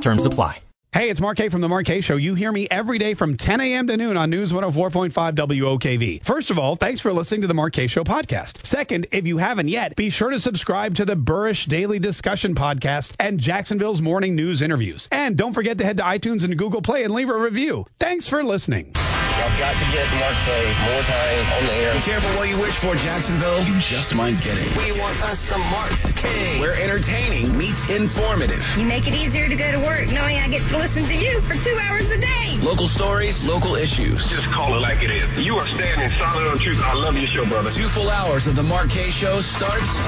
Terms apply. Hey, it's Mark K from the Mark K Show. You hear me every day from 10 a.m. to noon on News 104.5 WOKV. First of all, thanks for listening to the Mark K Show podcast. Second, if you haven't yet, be sure to subscribe to the Burrish Daily Discussion podcast and Jacksonville's morning news interviews. And don't forget to head to iTunes and Google Play and leave a review. Thanks for listening. Y'all got to get Mark K more time on the air. Be careful what you wish for, Jacksonville. You just might get it. We want us some Mark K. Where entertaining meets informative. You make it easier to go to work knowing I get to listen to you for two hours a day. Local stories, local issues. Just call it like it is. You are standing solid on truth. I love your show, brother. Two full hours of the Mark K Show starts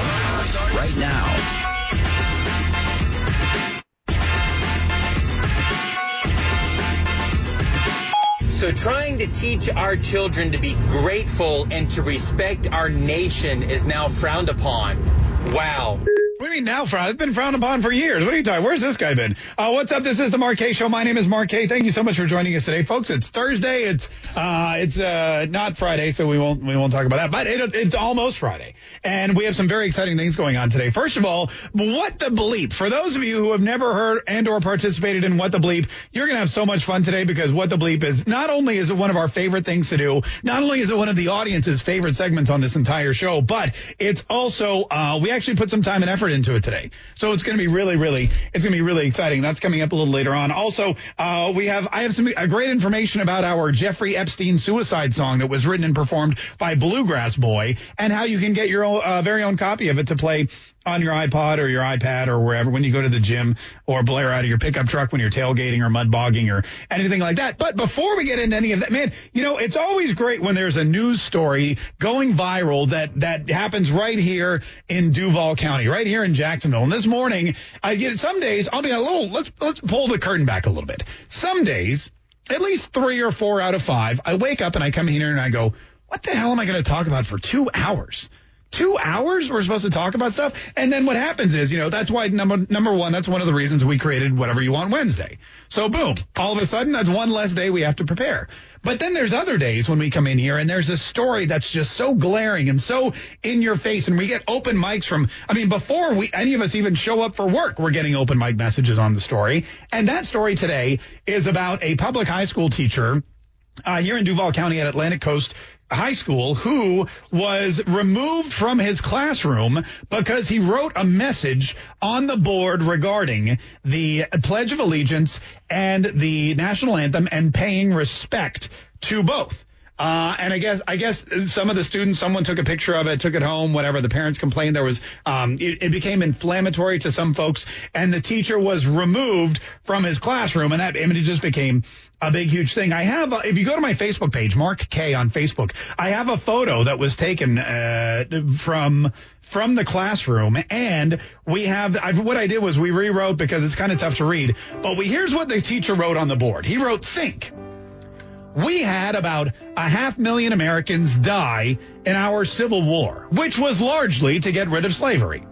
right now. So trying to teach our children to be grateful and to respect our nation is now frowned upon. Wow. What do you mean now frowned? It's been frowned upon for years. What are you talking? Where's this guy been? Uh, what's up? This is the Mark K Show. My name is Mark K. Thank you so much for joining us today, folks. It's Thursday. It's uh, it's uh, not Friday, so we won't we won't talk about that. But it, it's almost Friday, and we have some very exciting things going on today. First of all, what the bleep? For those of you who have never heard and or participated in what the bleep, you're gonna have so much fun today because what the bleep is not only is it one of our favorite things to do, not only is it one of the audience's favorite segments on this entire show, but it's also uh, we actually put some time and effort into it today. So it's going to be really, really, it's going to be really exciting. That's coming up a little later on. Also, uh, we have, I have some uh, great information about our Jeffrey Epstein suicide song that was written and performed by Bluegrass Boy and how you can get your own, uh, very own copy of it to play on your iPod or your iPad or wherever when you go to the gym or blare out of your pickup truck when you're tailgating or mud bogging or anything like that. But before we get into any of that, man, you know, it's always great when there's a news story going viral that, that happens right here in Duval County, right here in Jacksonville. And this morning, I get some days, I'll be a little, let's, let's pull the curtain back a little bit. Some days, at least three or four out of five, I wake up and I come here and I go, what the hell am I going to talk about for two hours? Two hours we're supposed to talk about stuff? And then what happens is you know that's why number number one that's one of the reasons we created whatever you want wednesday. So boom all of a sudden that's one less day we have to prepare. But then there's other days when we come in here and there's a story that's just so glaring and so in your face and we get open mics from i mean before we any of us even show up for work we're getting open mic messages on the story. And that story today is about a public high school teacher uh, here in Duval County at Atlantic Coast high school who was removed from his classroom because he wrote a message on the board regarding the Pledge of Allegiance and the national anthem and paying respect to both. Uh, and I guess I guess some of the students, someone took a picture of it, took it home, whatever. The parents complained there was um, it, it, became inflammatory to some folks, and the teacher was removed from his classroom, and that image just became a big huge thing. I have, if you go to my Facebook page, Mark K on Facebook, I have a photo that was taken uh, from from the classroom, and we have I've, what I did was we rewrote because it's kind of tough to read. But we here's what the teacher wrote on the board. He wrote, "Think." we had about a half million Americans die in our Civil War, which was largely to get rid of slavery.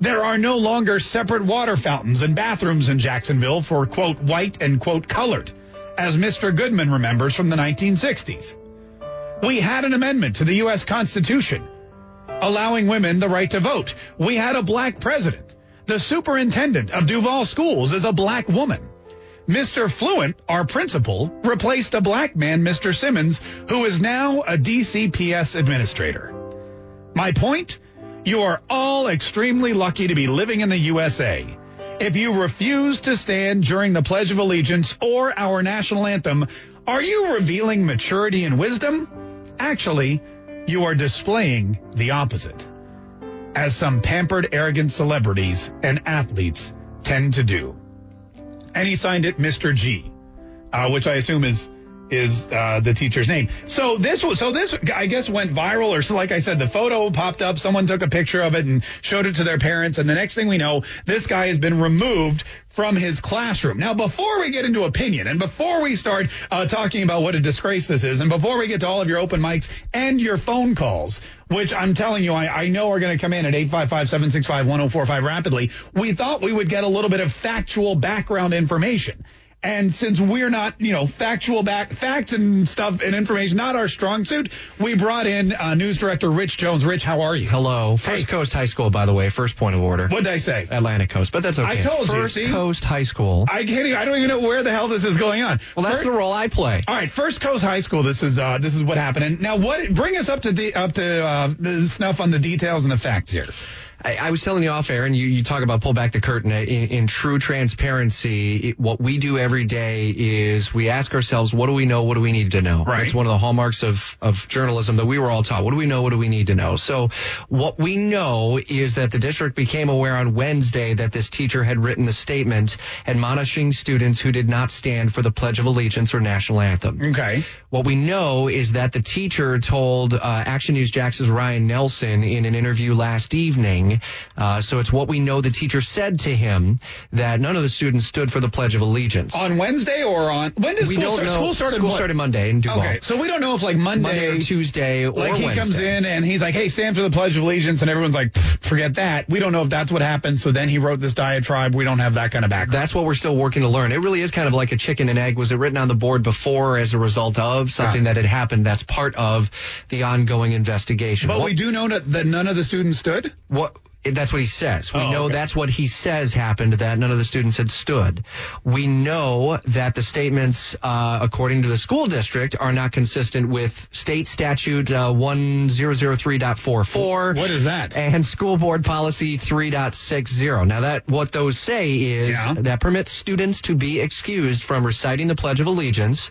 There are no longer separate water fountains and bathrooms in Jacksonville for quote white and quote colored, as Mr. Goodman remembers from the 1960s. We had an amendment to the U.S. Constitution allowing women the right to vote. We had a black president. The superintendent of Duval schools is a black woman. Mr. Fluent, our principal, replaced a black man, Mr. Simmons, who is now a DCPS administrator. My point? You are all extremely lucky to be living in the USA. If you refuse to stand during the Pledge of Allegiance or our national anthem, are you revealing maturity and wisdom? Actually, you are displaying the opposite, as some pampered, arrogant celebrities and athletes tend to do and he signed it Mr. G, uh, which I assume is is uh, the teacher's name. So this was so this I guess went viral, or so like I said, the photo popped up. Someone took a picture of it and showed it to their parents, and the next thing we know, this guy has been removed from his classroom. Now, before we get into opinion, and before we start uh, talking about what a disgrace this is, and before we get to all of your open mics and your phone calls, which I'm telling you, I, I know are going to come in at 855-765-1045 rapidly, we thought we would get a little bit of factual background information. And since we're not, you know, factual back facts and stuff and information, not our strong suit, we brought in uh, news director Rich Jones. Rich, how are you? Hello. First Hey. Coast High School, by the way. First point of order. What did I say? Atlantic Coast, but that's okay. I It's told you, First see? Coast High School. I can't. Even, I don't even know where the hell this is going on. well, that's First- the role I play. All right, First Coast High School. This is uh, this is what happened. And now, what? Bring us up to de- up to uh, the snuff on the details and the facts here. I, I was telling you off air, and you, you talk about pull back the curtain. In, in true transparency, it, what we do every day is we ask ourselves, what do we know? What do we need to know? Right. It's one of the hallmarks of, of journalism that we were all taught. What do we know? What do we need to know? So what we know is that the district became aware on Wednesday that this teacher had written the statement admonishing students who did not stand for the Pledge of Allegiance or national anthem. Okay. What we know is that the teacher told uh, Action News Jax's Ryan Nelson in an interview last evening. Uh, so it's what we know the teacher said to him that none of the students stood for the Pledge of Allegiance. On Wednesday or on when does we school start? know. School started. School started Monday in Duval. Okay, so we don't know if like Monday, Monday or Tuesday or like he Wednesday. comes in and he's like, "Hey, stand for the Pledge of Allegiance," and everyone's like, "Forget that." We don't know if that's what happened. So then he wrote this diatribe. We don't have that kind of background. That's what we're still working to learn. It really is kind of like a chicken and egg. Was it written on the board before as a result of something Ah. that had happened? That's part of the ongoing investigation. but What- we do know that, that none of the students stood. What that's what he says. We Oh, know okay. that's what he says happened. That none of the students had stood. We know that the statements, uh, according to the school district, are not consistent with state statute uh, one zero zero three dot four four. What is that? And school board policy 3.60. Now that what those say is Yeah. that permits students to be excused from reciting the Pledge of Allegiance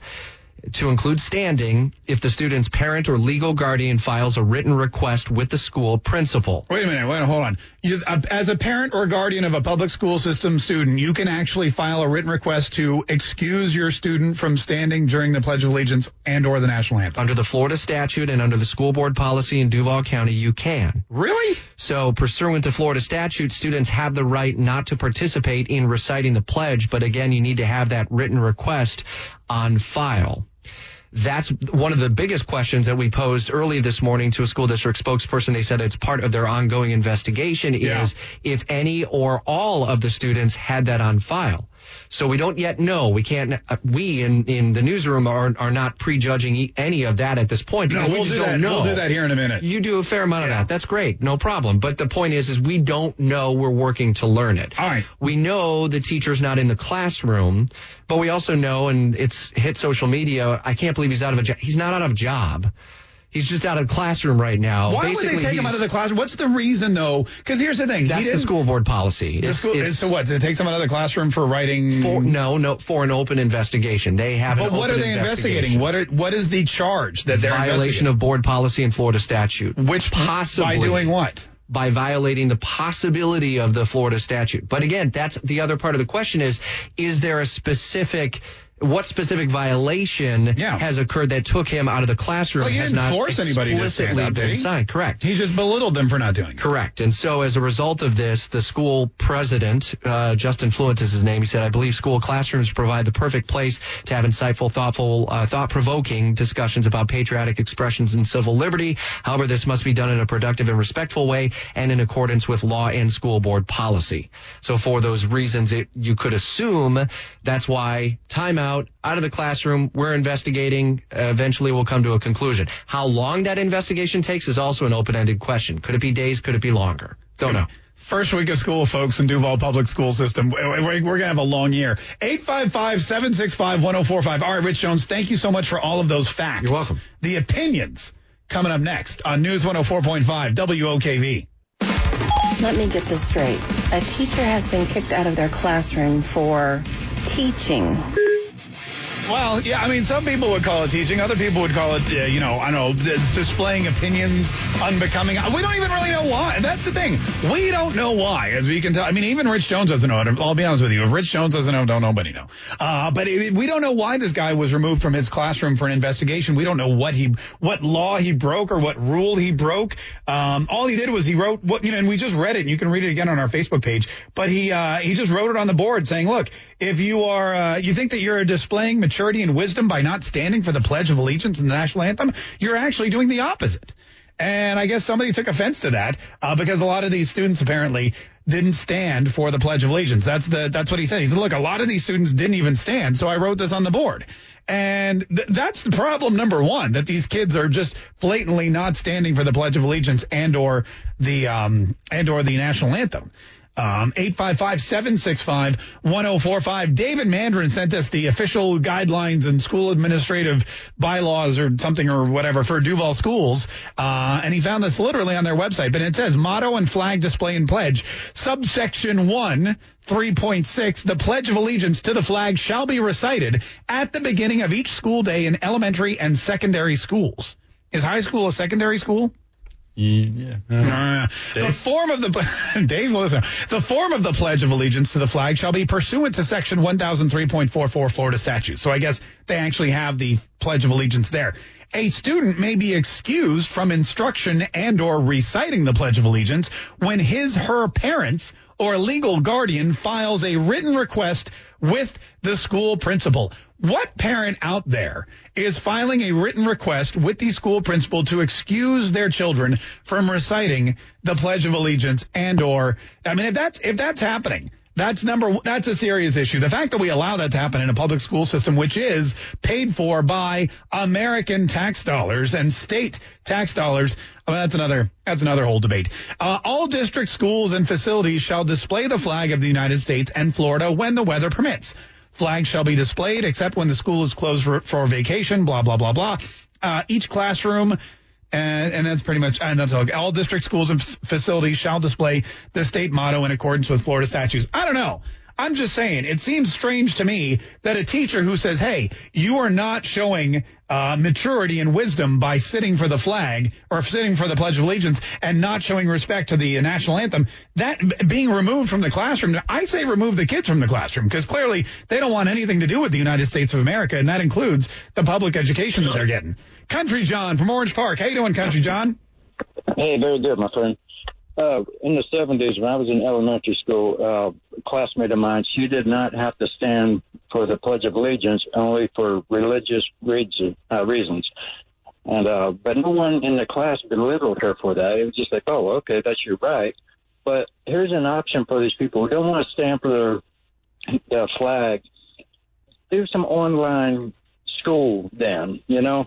to include standing if the student's parent or legal guardian files a written request with the school principal. Wait a minute. Wait, hold on. You, uh, as a parent or guardian of a public school system student, you can actually file a written request to excuse your student from standing during the Pledge of Allegiance and or the national anthem. Under the Florida statute and under the school board policy in Duval County, you can. Really? So, pursuant to Florida statute, students have the right not to participate in reciting the pledge, but again, you need to have that written request on file. That's one of the biggest questions that we posed early this morning to a school district spokesperson. They said it's part of their ongoing investigation Yeah. is if any or all of the students had that on file. So we don't yet know. We can't. Uh, we in in the newsroom are are not prejudging any of that at this point No, we'll we just do don't that. know. We'll do that here in a minute. You do a fair amount Yeah. of that. That's great. No problem. But the point is, is we don't know. We're working to learn it. All right. We know the teacher's not in the classroom, but we also know, and it's hit social media. I can't believe he's out of a job. He's not out of a job. He's just out of the classroom right now. Why would they take him out of the classroom? What's the reason though? Because here's the thing. he That's the school board policy. It's- school, it's so what? To take someone out of the classroom for writing? For, no, no, for an open investigation. They have but an what are they investigating? What are what is the charge that they're violation of board policy and Florida statute? which possibly by doing what? by violating the possibility of the Florida statute. But again, that's the other part of the question is, is there a specific, what specific violation Yeah. has occurred that took him out of the classroom Well, he has didn't not force anybody to stand explicitly up, been signed. Correct. He just belittled them for not doing it. Correct. And so as a result of this, the school president, uh, Justin Fluent is his name, he said, I believe school classrooms provide the perfect place to have insightful, thoughtful, uh, thought-provoking discussions about patriotic expressions and civil liberty. However, this must be done in a productive and respectful way and in accordance with law and school board policy. So for those reasons, it, you could assume that's why timeout, out of the classroom, we're investigating, uh, eventually we'll come to a conclusion. How long that investigation takes is also an open-ended question. Could it be days? Could it be longer? Don't know. First week of school, folks, in Duval Public School System. We're, we're going to have a long year. 855-765-1045. All right, Rich Jones, thank you so much for all of those facts. You're welcome. The opinions coming up next on News 104.5 WOKV. Let me get this straight. A teacher has been kicked out of their classroom for teaching. Well, yeah, I mean, some people would call it teaching. Other people would call it, uh, you know, I don't know, it's displaying opinions unbecoming. We don't even really know why. That's the thing. We don't know why, as we can tell. I mean, even Rich Jones doesn't know it. I'll be honest with you. If Rich Jones doesn't know, don't nobody know. Uh, but it, we don't know why this guy was removed from his classroom for an investigation. We don't know what he, what law he broke or what rule he broke. Um, all he did was he wrote what, you know, and we just read it and you can read it again on our Facebook page, but he, uh, he just wrote it on the board saying, look, if you are, uh, you think that you're displaying maturity and wisdom by not standing for the Pledge of Allegiance and the national anthem, you're actually doing the opposite. And I guess somebody took offense to that uh, because a lot of these students apparently didn't stand for the Pledge of Allegiance. That's the that's what he said. He said, "Look, a lot of these students didn't even stand, so I wrote this on the board." And th- that's the problem number one that these kids are just blatantly not standing for the Pledge of Allegiance and or the um and or the national anthem. Um, 855-765-1045. David Mandarin sent us the official guidelines and school administrative bylaws or something or whatever for Duval schools. Uh, and he found this literally on their website, but it says motto and flag display and pledge. Subsection one, 3.6, the Pledge of Allegiance to the flag shall be recited at the beginning of each school day in elementary and secondary schools. Is high school a secondary school? Yeah. Uh, the form of the Dave, listen. The form of the Pledge of Allegiance to the flag shall be pursuant to Section 1003.44 Florida statute. So I guess they actually have the Pledge of Allegiance there. A student may be excused from instruction and or reciting the Pledge of Allegiance when his her parents or legal guardian files a written request with the school principal. What parent out there is filing a written request with the school principal to excuse their children from reciting the Pledge of Allegiance and or I mean if that's if that's happening that's number that's a serious issue. The fact that we allow that to happen in a public school system which is paid for by American tax dollars and state tax dollars, well, that's another that's another whole debate. Uh, all district schools and facilities shall display the flag of the United States and Florida when the weather permits. Flags shall be displayed except when the school is closed for, for vacation, blah, blah, blah, blah. Uh, each classroom, and, and that's pretty much, and that's all. All district schools and facilities shall display the state motto in accordance with Florida statutes. I don't know. I'm just saying, it seems strange to me that a teacher who says, hey, you are not showing uh, maturity and wisdom by sitting for the flag or sitting for the Pledge of Allegiance and not showing respect to the national anthem, that being removed from the classroom, I say remove the kids from the classroom because clearly they don't want anything to do with the United States of America, and that includes the public education that they're getting. Country John from Orange Park. How you doing, Country John? Hey, very good, my friend. Uh, in the 70s, when I was in elementary school, uh, a classmate of mine, she did not have to stand for the Pledge of Allegiance only for religious reason, uh, reasons. And, uh, but no one in the class belittled her for that. It was just like, oh, okay, that's your right. But here's an option for these people who don't want to stand for their, their flag. Do some online school then, you know?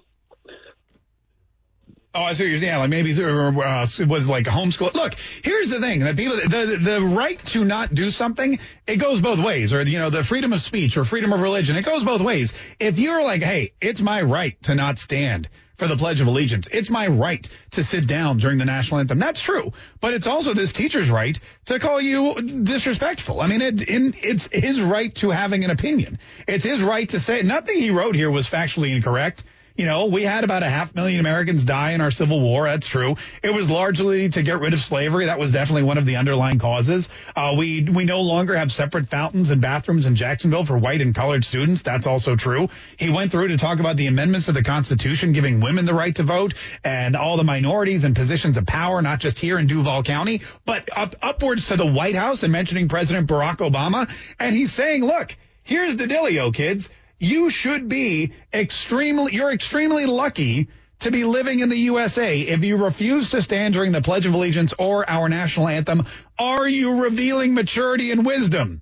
Oh, I see what you're saying. Like maybe uh, it was like a homeschool. Look, here's the thing: that people, the the right to not do something, it goes both ways. Or you know, the freedom of speech or freedom of religion, it goes both ways. If you're like, hey, it's my right to not stand for the Pledge of Allegiance, it's my right to sit down during the national anthem. That's true, but it's also this teacher's right to call you disrespectful. I mean, it, in, it's his right to having an opinion. It's his right to say nothing he wrote here was factually incorrect. You know, we had about a half million Americans die in our Civil War. That's true. It was largely to get rid of slavery. That was definitely one of the underlying causes. Uh, we we no longer have separate fountains and bathrooms in Jacksonville for white and colored students. That's also true. He went through to talk about the amendments to the Constitution giving women the right to vote and all the minorities and positions of power, not just here in Duval County, but up upwards to the White House and mentioning President Barack Obama. And he's saying, look, here's the dealio, kids you should be extremely, you're extremely lucky to be living in the USA. If you refuse to stand during the Pledge of Allegiance or our national anthem, are you revealing maturity and wisdom?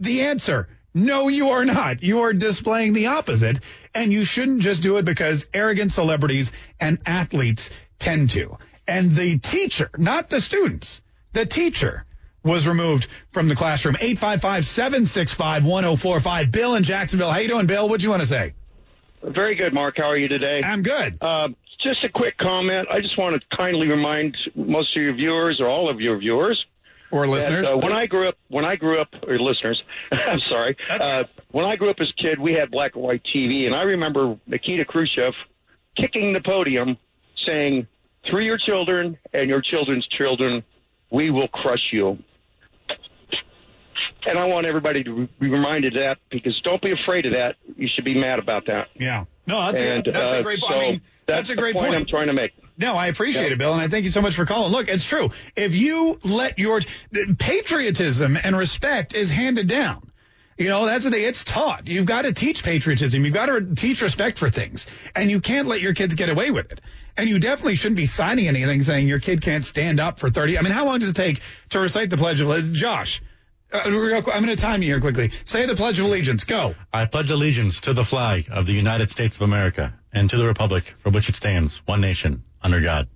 The answer, no, you are not. You are displaying the opposite, and you shouldn't just do it because arrogant celebrities and athletes tend to. And the teacher, not the students, the teacher was removed from the classroom. 855-765-1045. Bill in Jacksonville. How you doing, Bill? What do you want to say? Very good, Mark. How are you today? I'm good. Uh, just a quick comment. I just want to kindly remind most of your viewers or all of your viewers or listeners. that, uh, when I grew up, when I grew up, or listeners, I'm sorry. Uh, when I grew up as a kid, we had black and white TV, and I remember Nikita Khrushchev kicking the podium, saying, "Through your children and your children's children, we will crush you." And I want everybody to be reminded of that because don't be afraid of that. You should be mad about that. Yeah. No, that's a, and, that's a uh, great so point. I mean, that's, that's a great point point. I'm trying to make. No, I appreciate Yep. it, Bill, and I thank you so much for calling. Look, it's true. If you let your patriotism and respect is handed down. You know, that's the thing. It's taught. You've got to teach patriotism. You've got to teach respect for things. And you can't let your kids get away with it. And you definitely shouldn't be signing anything saying your kid can't stand up for 30. I mean, how long does it take to recite the Pledge of Allegiance? Josh, uh, real I'm going to time you here quickly. Say the Pledge of Allegiance. Go. I pledge allegiance to the flag of the United States of America and to the republic for which it stands, one nation, under God.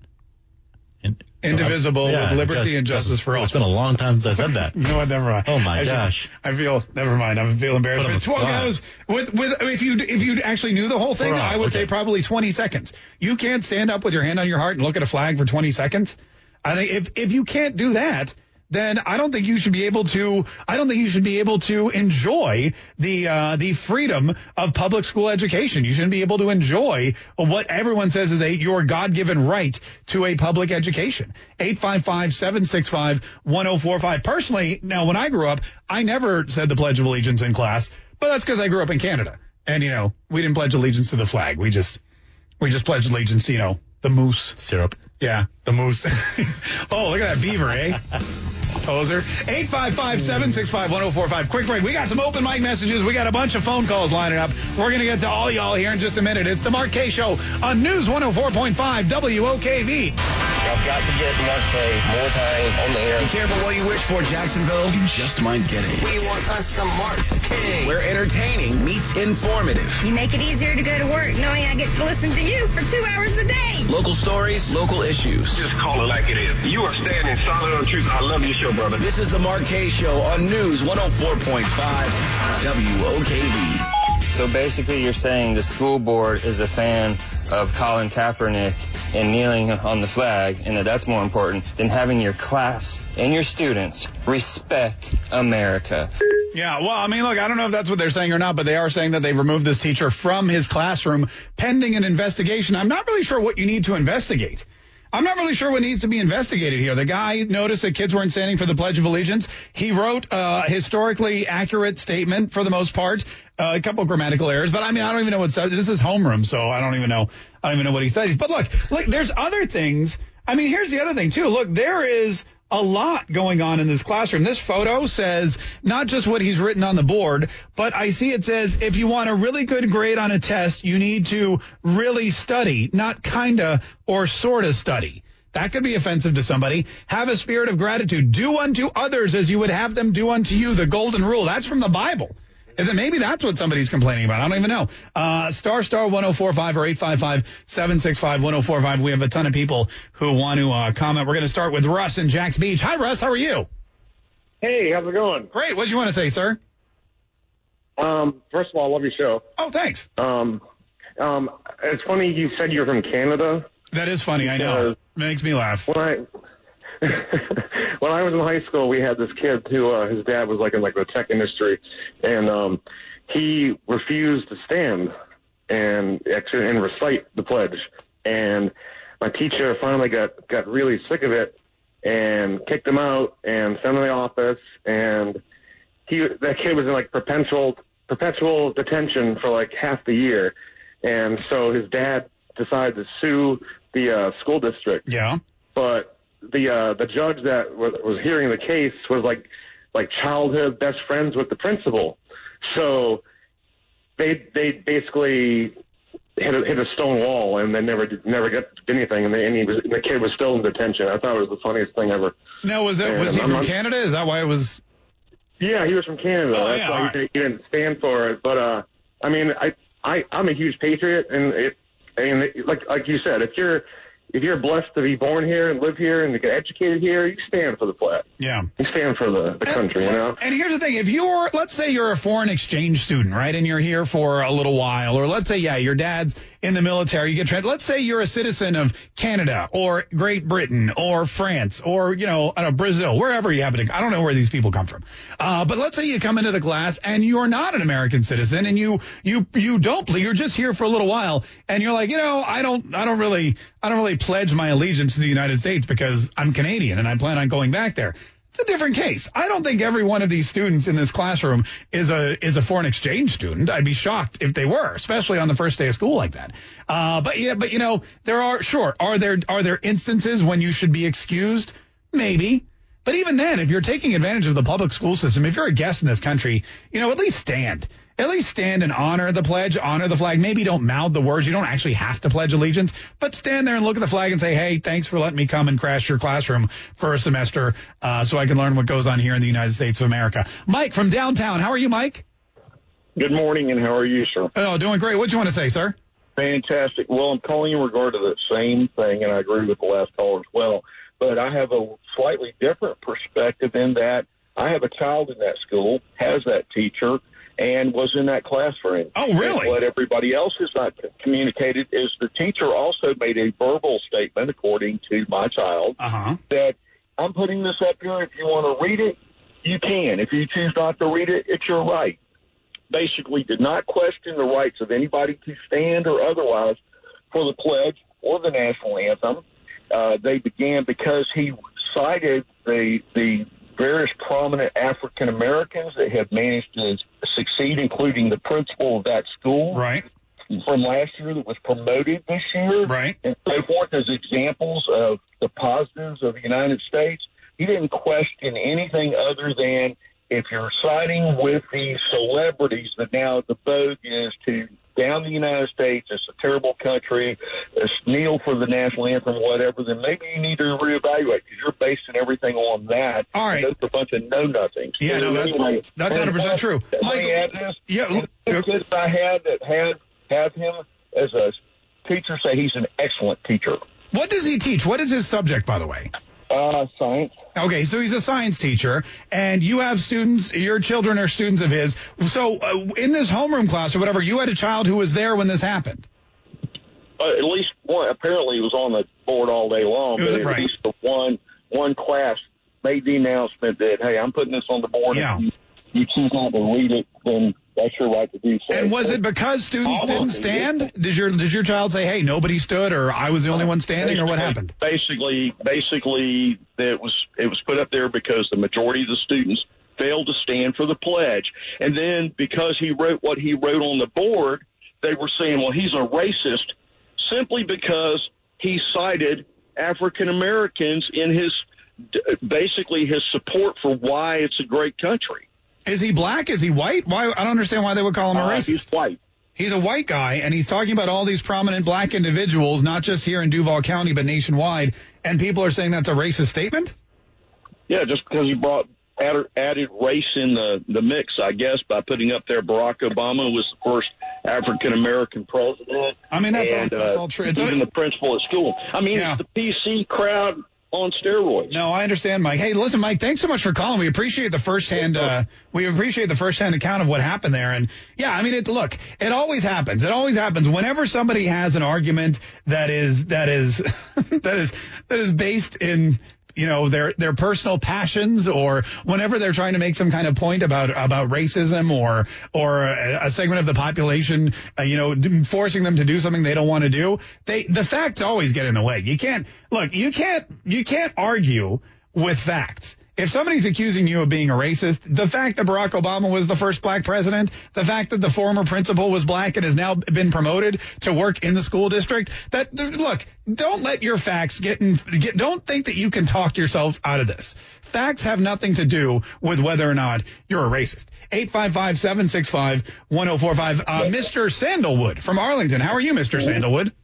In- Indivisible Yeah, with liberty ju- and justice for all. It's been a long time since I said that. no? Never mind. Oh my I should- gosh. I feel never mind. I feel embarrassed. It's 12 spot. goes with with if you if you actually knew the whole thing, I would say probably 20 seconds. You can't stand up with your hand on your heart and look at a flag for 20 seconds. I think if if you can't do that, then I don't think you should be able to. I don't think you should be able to enjoy the uh, the freedom of public school education. You shouldn't be able to enjoy what everyone says is a your God given right to a public education. 855-765-1045. Personally, now when I grew up, I never said the Pledge of Allegiance in class, but that's because I grew up in Canada, and you know we didn't pledge allegiance to the flag. We just we just pledged allegiance to you know the moose. Syrup. Yeah. The moose. oh, look at that beaver, eh? Poser. 855-765-1045. Quick break. We got some open mic messages. We got a bunch of phone calls lining up. We're going to get to all y'all here in just a minute. It's the Mark K Show on News 104.5 WOKV. Y'all got to get Mark K more time on the air. Be careful what you wish for, Jacksonville. You just might get it. We want us some Mark K. Where entertaining meets informative. You make it easier to go to work knowing I get to listen to you for two hours a day. Local stories, local issues. Just call it like it is. You are standing solid on truth. I love your show, brother. This is the Mark K Show on News 104.5 WOKV. So basically, you're saying the school board is a fan of Colin Kaepernick and kneeling on the flag, and that that's more important than having your class and your students respect America. Yeah, well, I mean, look, I don't know if that's what they're saying or not, but they are saying that they've removed this teacher from his classroom pending an investigation. I'm not really sure what you need to investigate. I'm not really sure what needs to be investigated here. The guy noticed that kids weren't standing for the Pledge of Allegiance. He wrote a historically accurate statement for the most part, uh, a couple grammatical errors, but I mean, I don't even know what this is homeroom, so I don't even know. I don't even know what he studies. But look, look, there's other things. I mean, here's the other thing too. Look, there is a lot going on in this classroom. This photo says not just what he's written on the board, but I see it says if you want a really good grade on a test, you need to really study, not kinda or sorta study. That could be offensive to somebody. Have a spirit of gratitude. Do unto others as you would have them do unto you. The golden rule. That's from the Bible. Is it maybe that's what somebody's complaining about? I don't even know. Uh, star star 1045 or 855 765 1045. We have a ton of people who want to uh, comment. We're going to start with Russ in Jax Beach. Hi, Russ. How are you? Hey, how's it going? Great. What do you want to say, sir? Um, first of all, I love your show. Oh, thanks. Um, um, it's funny you said you're from Canada. That is funny. I know. Makes me laugh. When I when I was in high school, we had this kid who uh, his dad was like in like the tech industry, and um, he refused to stand and actually and recite the pledge. And my teacher finally got got really sick of it and kicked him out and sent him to the office. And he that kid was in like perpetual perpetual detention for like half the year. And so his dad decided to sue the uh, school district. Yeah. But the uh, the judge that was, was hearing the case was like like childhood best friends with the principal. So they they basically hit a, hit a stone wall and they never did, never got anything and, they, and he was, the kid was still in detention. I thought it was the funniest thing ever. No, was it was he I'm from not- Canada? Is that why it was? Yeah, he was from Canada. Oh, That's yeah, why all he, he didn't stand for it. But uh, I mean, I I I'm a huge patriot, and it and it, like like you said, if you're if you're blessed to be born here and live here and get educated here, you stand for the flag. Yeah. You stand for the, the country, you know? And here's the thing: if you're, let's say you're a foreign exchange student, right, and you're here for a little while, or let's say, yeah, your dad's in the military, you get trans. Let's say you're a citizen of Canada or Great Britain or France or you know, know, Brazil, wherever you happen to. I don't know where these people come from, uh, but let's say you come into the class and you're not an American citizen and you you you don't you're just here for a little while and you're like, you know, I don't I don't really I don't really pledge my allegiance to the United States because I'm Canadian and I plan on going back there. A different case. I don't think every one of these students in this classroom is a is a foreign exchange student. I'd be shocked if they were, especially on the first day of school like that. Uh, but yeah, but you know, there are sure are there are there instances when you should be excused? Maybe. But even then, if you're taking advantage of the public school system, if you're a guest in this country, you know, at least stand. At least stand and honor the pledge, honor the flag. Maybe don't mouth the words. You don't actually have to pledge allegiance, but stand there and look at the flag and say, hey, thanks for letting me come and crash your classroom for a semester uh, so I can learn what goes on here in the United States of America. Mike from downtown. How are you, Mike? Good morning, and how are you, sir? Oh, doing great. What do you want to say, sir? Fantastic. Well, I'm calling in regard to the same thing, and I agree with the last caller as well. But I have a slightly different perspective in that I have a child in that school, has that teacher, and was in that class for him. Oh, really? And what everybody else has not communicated is the teacher also made a verbal statement, according to my child, uh-huh. that I'm putting this up here. If you want to read it, you can. If you choose not to read it, it's your right. Basically, did not question the rights of anybody to stand or otherwise for the pledge or the national anthem. Uh, they began because he cited the the various prominent African Americans that have managed to succeed, including the principal of that school. Right. From last year that was promoted this year. Right. And so forth as examples of the positives of the United States. He didn't question anything other than if you're siding with these celebrities that now the vote is to down the United States, it's a terrible country, it's kneel for the national anthem, whatever, then maybe you need to reevaluate because you're basing everything on that. All right. Those are a bunch of know nothings. Yeah, no, that's, anyway, that's 100% true. Let me add this. Yeah. The kids I had that had have him as a teacher say he's an excellent teacher. What does he teach? What is his subject, by the way? Uh, science. Okay, so he's a science teacher, and you have students. Your children are students of his. So, uh, in this homeroom class or whatever, you had a child who was there when this happened. Uh, at least one. Apparently, he was on the board all day long. Was- but at right. least the one one class made the announcement that hey, I'm putting this on the board. Yeah. If you, you choose not to read it, then that's your right to do so. And was it because students didn't stand? Did your did your child say, "Hey, nobody stood," or "I was the only one standing," or what happened? Basically, basically, it was it was put up there because the majority of the students failed to stand for the pledge, and then because he wrote what he wrote on the board, they were saying, "Well, he's a racist," simply because he cited African Americans in his basically his support for why it's a great country. Is he black? Is he white? Why? I don't understand why they would call him a Uh, racist. he's white. He's a white guy, and he's talking about all these prominent black individuals, not just here in Duval County, but nationwide. And people are saying that's a racist statement. Yeah, just because he brought added, added race in the the mix, I guess, by putting up there Barack Obama was the first African American president. I mean, that's all- and, that's uh, all true. It's even a- the principal at school. I mean, Yeah. the PC crowd on steroids. No, I understand, Mike. Hey, listen, Mike, thanks so much for calling. We appreciate the firsthand, uh, we appreciate the firsthand account of what happened there. And yeah, I mean, it, look, it always happens. It always happens whenever somebody has an argument that is, that is, that is, that is based in, you know, their, their personal passions or whenever they're trying to make some kind of point about, about racism or, or a, segment of the population, uh, you know, forcing them to do something they don't want to do. They, the facts always get in the way. You can't, look, you can't, you can't argue with facts. If somebody's accusing you of being a racist, the fact that Barack Obama was the first black president, the fact that the former principal was black and has now been promoted to work in the school district, that look, don't let your facts get in, get, don't think that you can talk yourself out of this. Facts have nothing to do with whether or not you're a racist. 855-765-1045. Uh, Mr. Sandalwood from Arlington. How are you, Mr. Sandalwood?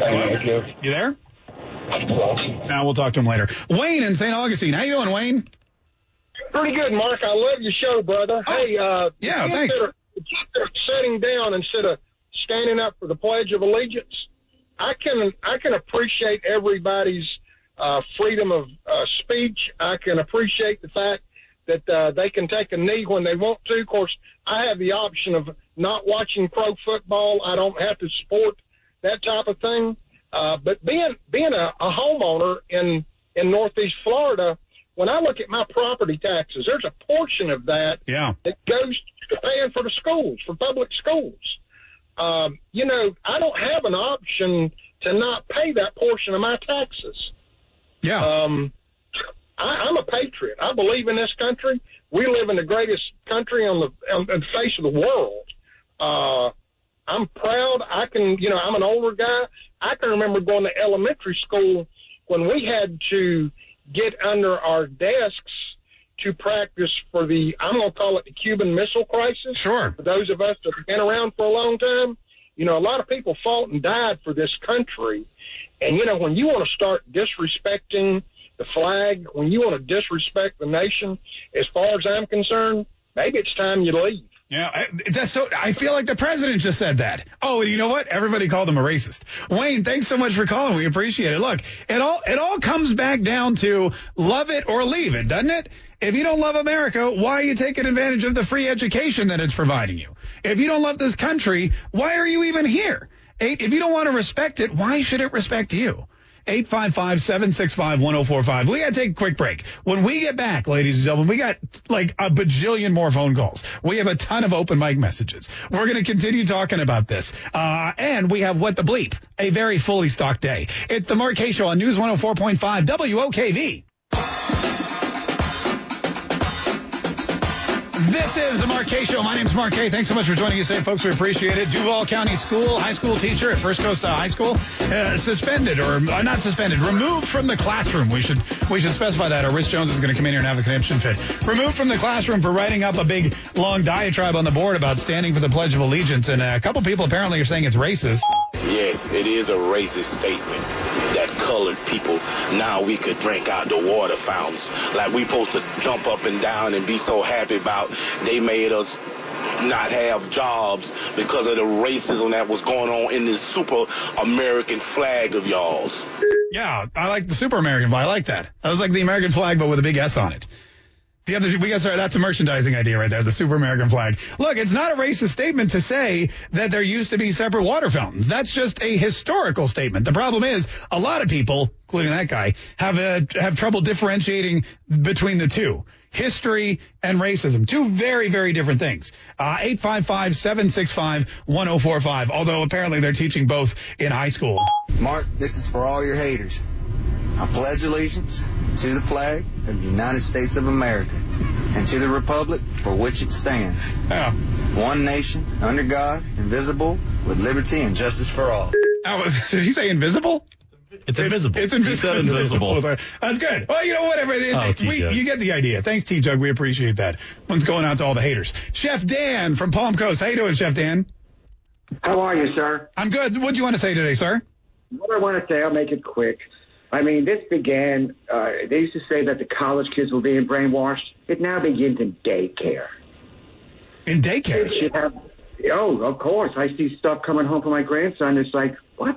Hello? You there? Now we'll talk to him later. Wayne in St. Augustine. How you doing, Wayne? Pretty good, Mark. I love your show, brother. hey, uh, yeah, thanks. That are, that are sitting down instead of standing up for the Pledge of Allegiance, I can I can appreciate everybody's uh, freedom of uh, speech. I can appreciate the fact that uh, they can take a knee when they want to. Of course, I have the option of not watching pro football. I don't have to support that type of thing. Uh, but being being a, a homeowner in in Northeast Florida, when I look at my property taxes, there's a portion of that Yeah. that goes to paying for the schools, for public schools. Um, you know, I don't have an option to not pay that portion of my taxes. Yeah. Um, I, I'm a patriot. I believe in this country. We live in the greatest country on the on the face of the world. Uh, I'm proud. I can, you know, I'm an older guy. I can remember going to elementary school when we had to get under our desks to practice for the, I'm going to call it the Cuban Missile Crisis. Sure. For those of us that have been around for a long time, you know, a lot of people fought and died for this country. And, you know, when you want to start disrespecting the flag, when you want to disrespect the nation, as far as I'm concerned, maybe it's time you leave. Yeah, I, that's so. I feel like the president just said that. Oh, and you know what? Everybody called him a racist. Wayne, thanks so much for calling. We appreciate it. Look, it all it all comes back down to love it or leave it, doesn't it? If you don't love America, why are you taking advantage of the free education that it's providing you? If you don't love this country, why are you even here? If you don't want to respect it, why should it respect you? 855-765-1045. We got to take a quick break. When we get back, ladies and gentlemen, we got like a bajillion more phone calls. We have a ton of open mic messages. We're going to continue talking about this. Uh, and we have what the bleep, a very fully stocked day. It's the Mark K Show on News 104.5 WOKV. This is the Mark Show. My name's K. Thanks so much for joining us today, folks. We appreciate it. Duval County School, high school teacher at First Coast uh, High School, uh, suspended or uh, not suspended, removed from the classroom. We should we should specify that, or Rich Jones is going to come in here and have a conniption fit. Removed from the classroom for writing up a big long diatribe on the board about standing for the Pledge of Allegiance, and a couple people apparently are saying it's racist. Yes, it is a racist statement that colored people now we could drink out the water fountains. Like we supposed to jump up and down and be so happy about they made us not have jobs because of the racism that was going on in this super American flag of y'all's. Yeah, I like the Super American flag. I like that. That was like the American flag, but with a big S on it. The other, we sorry, that's a merchandising idea right there, the Super American flag. Look, it's not a racist statement to say that there used to be separate water fountains. That's just a historical statement. The problem is a lot of people, including that guy, have a, have trouble differentiating between the two. History and racism. Two very, very different things. Uh, 855-765-1045. Although apparently they're teaching both in high school. Mark, this is for all your haters. I pledge allegiance to the flag of the United States of America and to the republic for which it stands. Yeah. One nation, under God, invisible, with liberty and justice for all. Oh, did he say invisible? It's invisible. It's He invisible. said invisible. That's good. Well, you know, whatever. It- Oh, it- we, T-Jug. you get the idea. Thanks, T Jug. We appreciate that. One's going out to all the haters. Chef Dan from Palm Coast. How you doing, Chef Dan? How are you, sir? I'm good. What do you want to say today, sir? What I want to say, I'll make it quick. I mean, this began, uh, they used to say that the college kids were being brainwashed. It now begins in daycare. In daycare? Kids should have, oh, of course. I see stuff coming home from my grandson. It's like, what?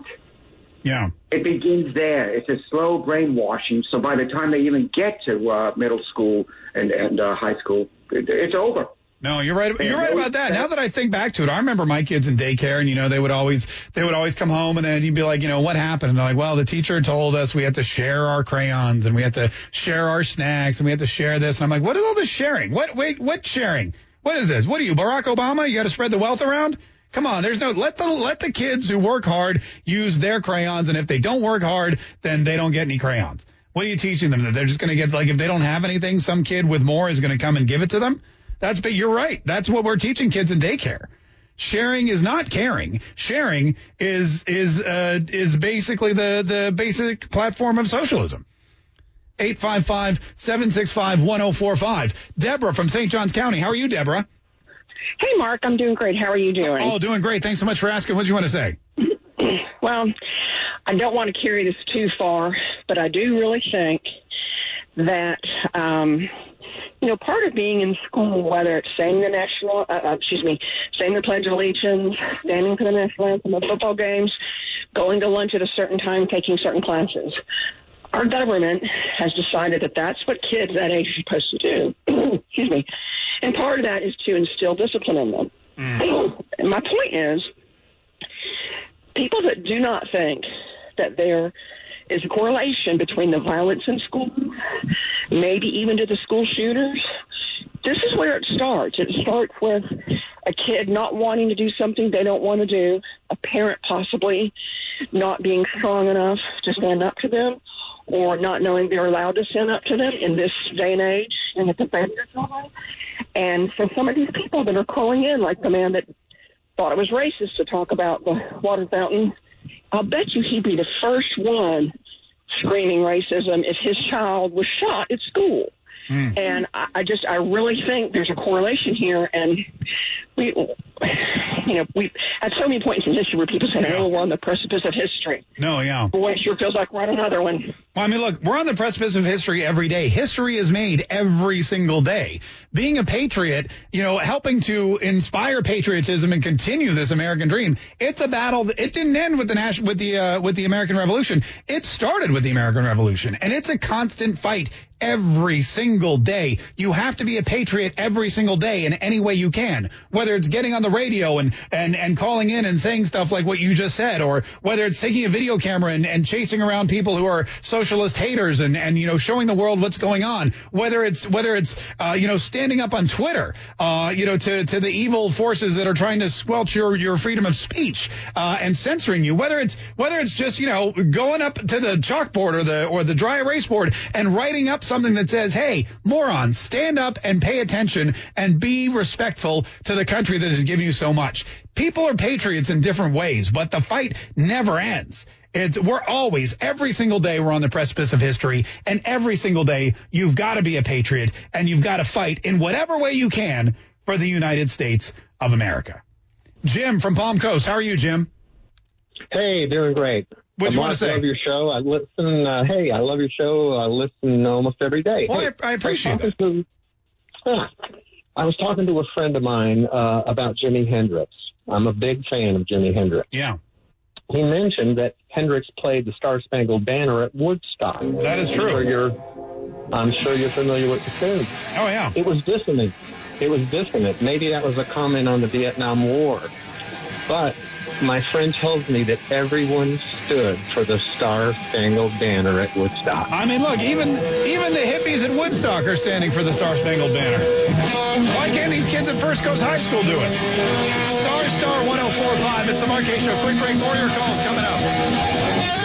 Yeah. It begins there. It's a slow brainwashing. So by the time they even get to uh, middle school and, and uh, high school, it, it's over. No, you're right. You're right about that. Now that I think back to it, I remember my kids in daycare, and you know they would always they would always come home, and then you'd be like, you know, what happened? And they're like, well, the teacher told us we had to share our crayons, and we had to share our snacks, and we had to share this. And I'm like, what is all this sharing? What wait, what sharing? What is this? What are you, Barack Obama? You got to spread the wealth around? Come on, there's no let the let the kids who work hard use their crayons, and if they don't work hard, then they don't get any crayons. What are you teaching them? That they're just going to get like if they don't have anything, some kid with more is going to come and give it to them. That's but you're right. That's what we're teaching kids in daycare. Sharing is not caring. Sharing is is uh, is basically the the basic platform of socialism. 855-765-1045. Deborah from St. Johns County. How are you, Deborah? Hey, Mark, I'm doing great. How are you doing? Oh, doing great. Thanks so much for asking. What do you want to say? well, I don't want to carry this too far, but I do really think that, um, you know, part of being in school, whether it's saying the national, uh, uh, excuse me, saying the Pledge of Allegiance, standing for the national anthem at football games, going to lunch at a certain time, taking certain classes. Our government has decided that that's what kids that age are supposed to do. Excuse me. And part of that is to instill discipline in them. And my point is, people that do not think that there is a correlation between the violence in school, maybe even to the school shooters, this is where it starts. It starts with a kid not wanting to do something they don't want to do, a parent possibly not being strong enough to stand up to them, or not knowing they're allowed to stand up to them in this day and age and at the behavior level. And so some of these people that are calling in, like the man that thought it was racist to talk about the water fountain, I'll bet you he'd be the first one screaming racism if his child was shot at school. Hmm. And I, I just, I really think there's a correlation here. And we, you know, we at so many points in history where people say, "Oh, we're on the precipice of history." No, yeah. Boy, it sure feels like we're on another one. Well, I mean, look, we're on the precipice of history every day. History is made every single day. Being a patriot, you know, helping to inspire patriotism and continue this American dream. It's a battle. That, it didn't end with the national, with the uh, with the American Revolution. It started with the American Revolution, and it's a constant fight every single day. You have to be a patriot every single day in any way you can. Whether it's getting on the radio and and and calling in and saying stuff like what you just said, or whether it's taking a video camera and, and chasing around people who are socialist haters and and you know showing the world what's going on. Whether it's whether it's uh, you know standing up on Twitter, uh, you know to to the evil forces that are trying to squelch your your freedom of speech uh, and censoring you. Whether it's whether it's just you know going up to the chalkboard or the or the dry erase board and writing up something that says, "Hey, morons, stand up and pay attention and be respectful to the country that has given you so much." People are patriots in different ways, but the fight never ends. It's, we're always, every single day, we're on the precipice of history, and every single day, you've got to be a patriot, and you've got to fight in whatever way you can for the United States of America. Jim from Palm Coast, how are you, Jim? Hey, doing great. What you I wanna say? love your show. I listen. Uh, hey, I love your show. I listen almost every day. Well, hey, I, I appreciate was that. To, Ah, I was talking to a friend of mine uh, about Jimi Hendrix. I'm a big fan of Jimi Hendrix. Yeah. He mentioned that Hendrix played the Star Spangled Banner at Woodstock. That is I'm true. sure you're, I'm sure you're familiar with the tune. Oh yeah. It was dissonant. It was dissonant. Maybe that was a comment on the Vietnam War. But my friend tells me that everyone stood for the Star Spangled Banner at Woodstock. I mean, look, even even the hippies at Woodstock are standing for the Star Spangled Banner. Why can't these kids at First Coast High School do it? Star Star 1045. It's the K Show. Quick break. More your calls coming up.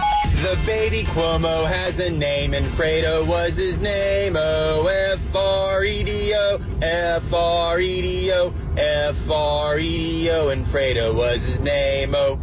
The baby Cuomo has a name, and Fredo was his name. O F R E D O, F R E D O, F R E D O, and Fredo was his name. Oh.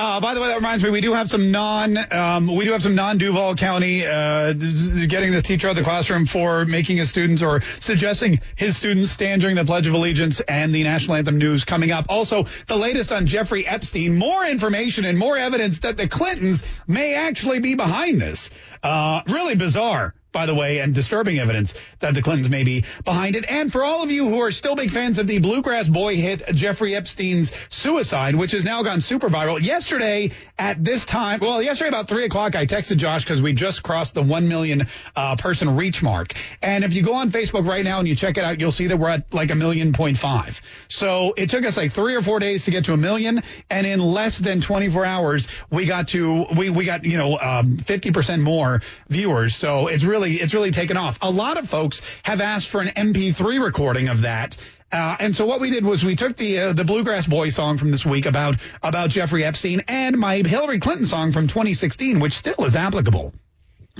Uh, by the way, that reminds me, we do have some non, um, we do have some non Duval County uh, getting this teacher out of the classroom for making his students or suggesting his students stand during the Pledge of Allegiance and the national anthem news coming up. Also, the latest on Jeffrey Epstein, more information and more evidence that the Clintons may actually be behind this. Uh, really bizarre. By the way, and disturbing evidence that the Clintons may be behind it. And for all of you who are still big fans of the Bluegrass Boy hit Jeffrey Epstein's suicide, which has now gone super viral. Yesterday at this time, well, yesterday about three o'clock, I texted Josh because we just crossed the one million uh, person reach mark. And if you go on Facebook right now and you check it out, you'll see that we're at like a million point five. So it took us like three or four days to get to a million, and in less than 24 hours, we got to we we got you know um, 50% more viewers. So it's really it's really taken off. A lot of folks have asked for an MP3 recording of that. Uh, and so what we did was we took the uh, the Bluegrass Boy song from this week about about Jeffrey Epstein and my Hillary Clinton song from 2016, which still is applicable.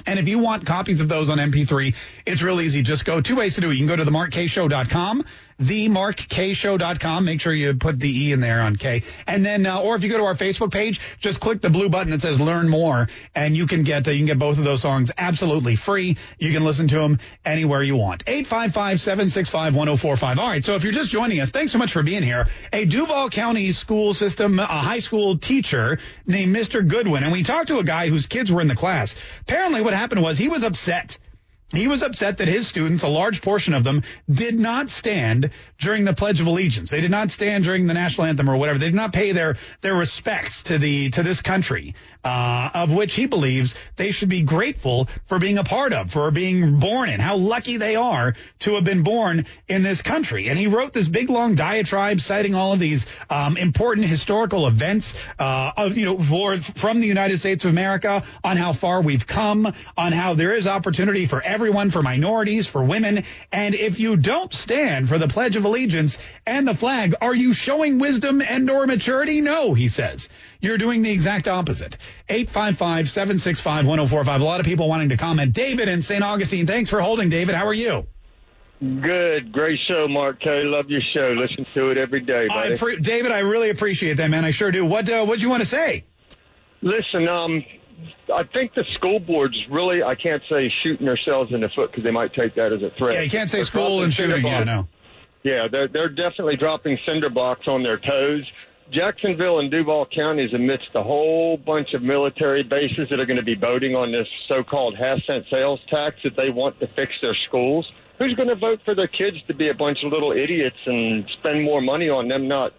And if you want copies of those on MP3, it's real easy. Just go two ways to do it. You can go to themarkshow.com, themarkshow.com. Make sure you put the E in there on K. And then, uh, or if you go to our Facebook page, just click the blue button that says learn more and you can get, uh, you can get both of those songs absolutely free. You can listen to them anywhere you want. 855-765-1045. All right. So if you're just joining us, thanks so much for being here. A Duval County school system, a high school teacher named Mr. Goodwin. And we talked to a guy whose kids were in the class. Apparently what happened was he was upset. He was upset that his students, a large portion of them, did not stand during the Pledge of Allegiance. They did not stand during the national anthem or whatever. They did not pay their their respects to the to this country, uh, of which he believes they should be grateful for being a part of, for being born in. How lucky they are to have been born in this country. And he wrote this big long diatribe citing all of these um, important historical events uh, of you know for, from the United States of America on how far we've come, on how there is opportunity for everyone, for minorities, for women. And if you don't stand for the Pledge of Allegiance and the flag, are you showing wisdom and or maturity? No, he says. You're doing the exact opposite. 855-765-1045. A lot of people wanting to comment. David in St. Augustine. Thanks for holding, David. How are you? Good, great show, Mark K. Love your show. Listen to it every day, buddy. I pre- David, I really appreciate that, man. I sure do. What uh, what do you want to say? Listen, um, I think the school boards really, I can't say shooting themselves in the foot because they might take that as a threat. Yeah, you can't say They're school and shooting. Yeah, no. Yeah, they're they're definitely dropping cinder blocks on their toes. Jacksonville and Duval counties amidst a whole bunch of military bases that are going to be voting on this so-called half cent sales tax that they want to fix their schools. Who's going to vote for their kids to be a bunch of little idiots and spend more money on them not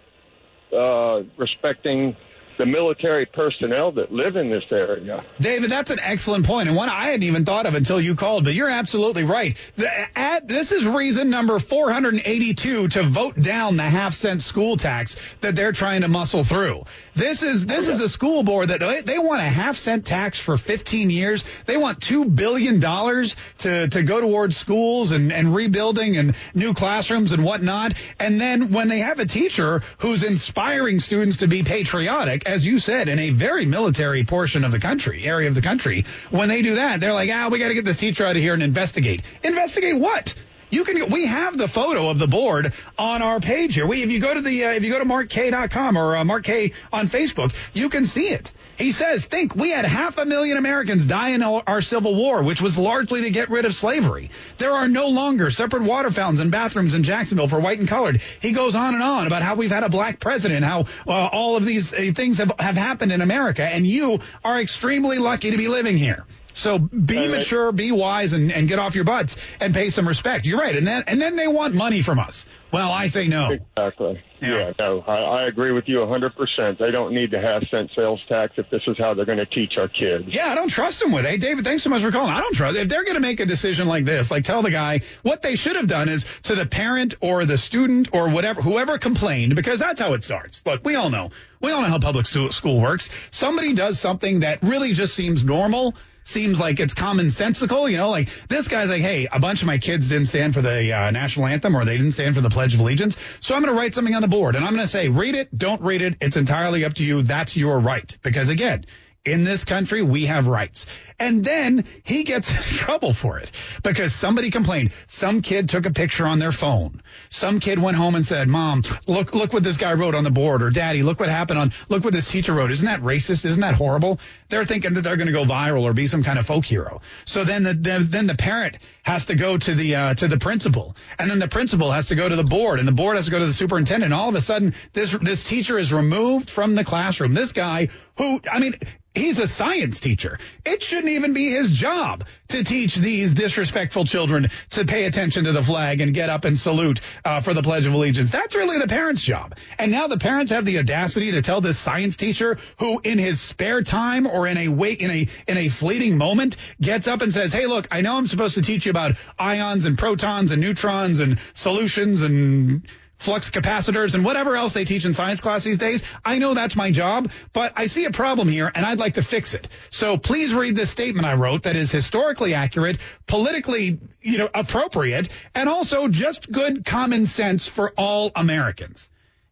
uh, respecting the military personnel that live in this area? David, that's an excellent point, and one I hadn't even thought of until you called. But you're absolutely right. The, at, this is reason number 482 to vote down the half cent school tax that they're trying to muscle through. This is this is a school board that they, want a half cent tax for 15 years. They want two billion dollars to to go towards schools and and rebuilding and new classrooms and whatnot. And then when they have a teacher who's inspiring students to be patriotic, as you said, in a very military portion of the country, area of the country, when they do that, they're like, ah, we got to get this teacher out of here and investigate. Investigate what? You can. We have the photo of the board on our page here. We, if you go to the, uh, if you go to markk.com or uh, Mark K on Facebook, you can see it. He says, think we had half a million Americans die in our Civil War, which was largely to get rid of slavery. There are no longer separate water fountains and bathrooms in Jacksonville for white and colored. He goes on and on about how we've had a black president, how uh, all of these uh, things have, have happened in America, and you are extremely lucky to be living here. So be mature, be wise, and, and get off your butts and pay some respect. You're right, and then and then they want money from us. Well, I say no. Exactly. Yeah, no, I, I agree with you 100%. They don't need to have cent sales tax if this is how they're going to teach our kids. Yeah, I don't trust them with it. Hey, David, thanks so much for calling. I don't trust if they're going to make a decision like this. Like, tell the guy what they should have done is to the parent or the student or whatever, whoever complained, because that's how it starts. Look, we all know, we all know how public school works. Somebody does something that really just seems normal. Seems like it's commonsensical, you know, like this guy's like, hey, a bunch of my kids didn't stand for the uh, national anthem or they didn't stand for the Pledge of Allegiance. So I'm going to write something on the board and I'm going to say, read it, don't read it. It's entirely up to you. That's your right. Because again, in this country, we have rights. And then he gets in trouble for it because somebody complained. Some kid took a picture on their phone. Some kid went home and said, mom, look, look what this guy wrote on the board or daddy, look what happened on, look what this teacher wrote. Isn't that racist? Isn't that horrible? They're thinking that they're going to go viral or be some kind of folk hero. So then the, the then the parent has to go to the, uh, to the principal and then the principal has to go to the board and the board has to go to the superintendent. All of a sudden this, this teacher is removed from the classroom. This guy who, I mean, He's a science teacher. It shouldn't even be his job to teach these disrespectful children to pay attention to the flag and get up and salute uh, for the Pledge of Allegiance. That's really the parents' job. And now the parents have the audacity to tell this science teacher who, in his spare time or in a wait in a in a fleeting moment, gets up and says, "Hey, look, I know I'm supposed to teach you about ions and protons and neutrons and solutions and." Flux capacitors and whatever else they teach in science class these days. I know that's my job, but I see a problem here and I'd like to fix it. So please read this statement I wrote that is historically accurate, politically, you know, appropriate, and also just good common sense for all Americans.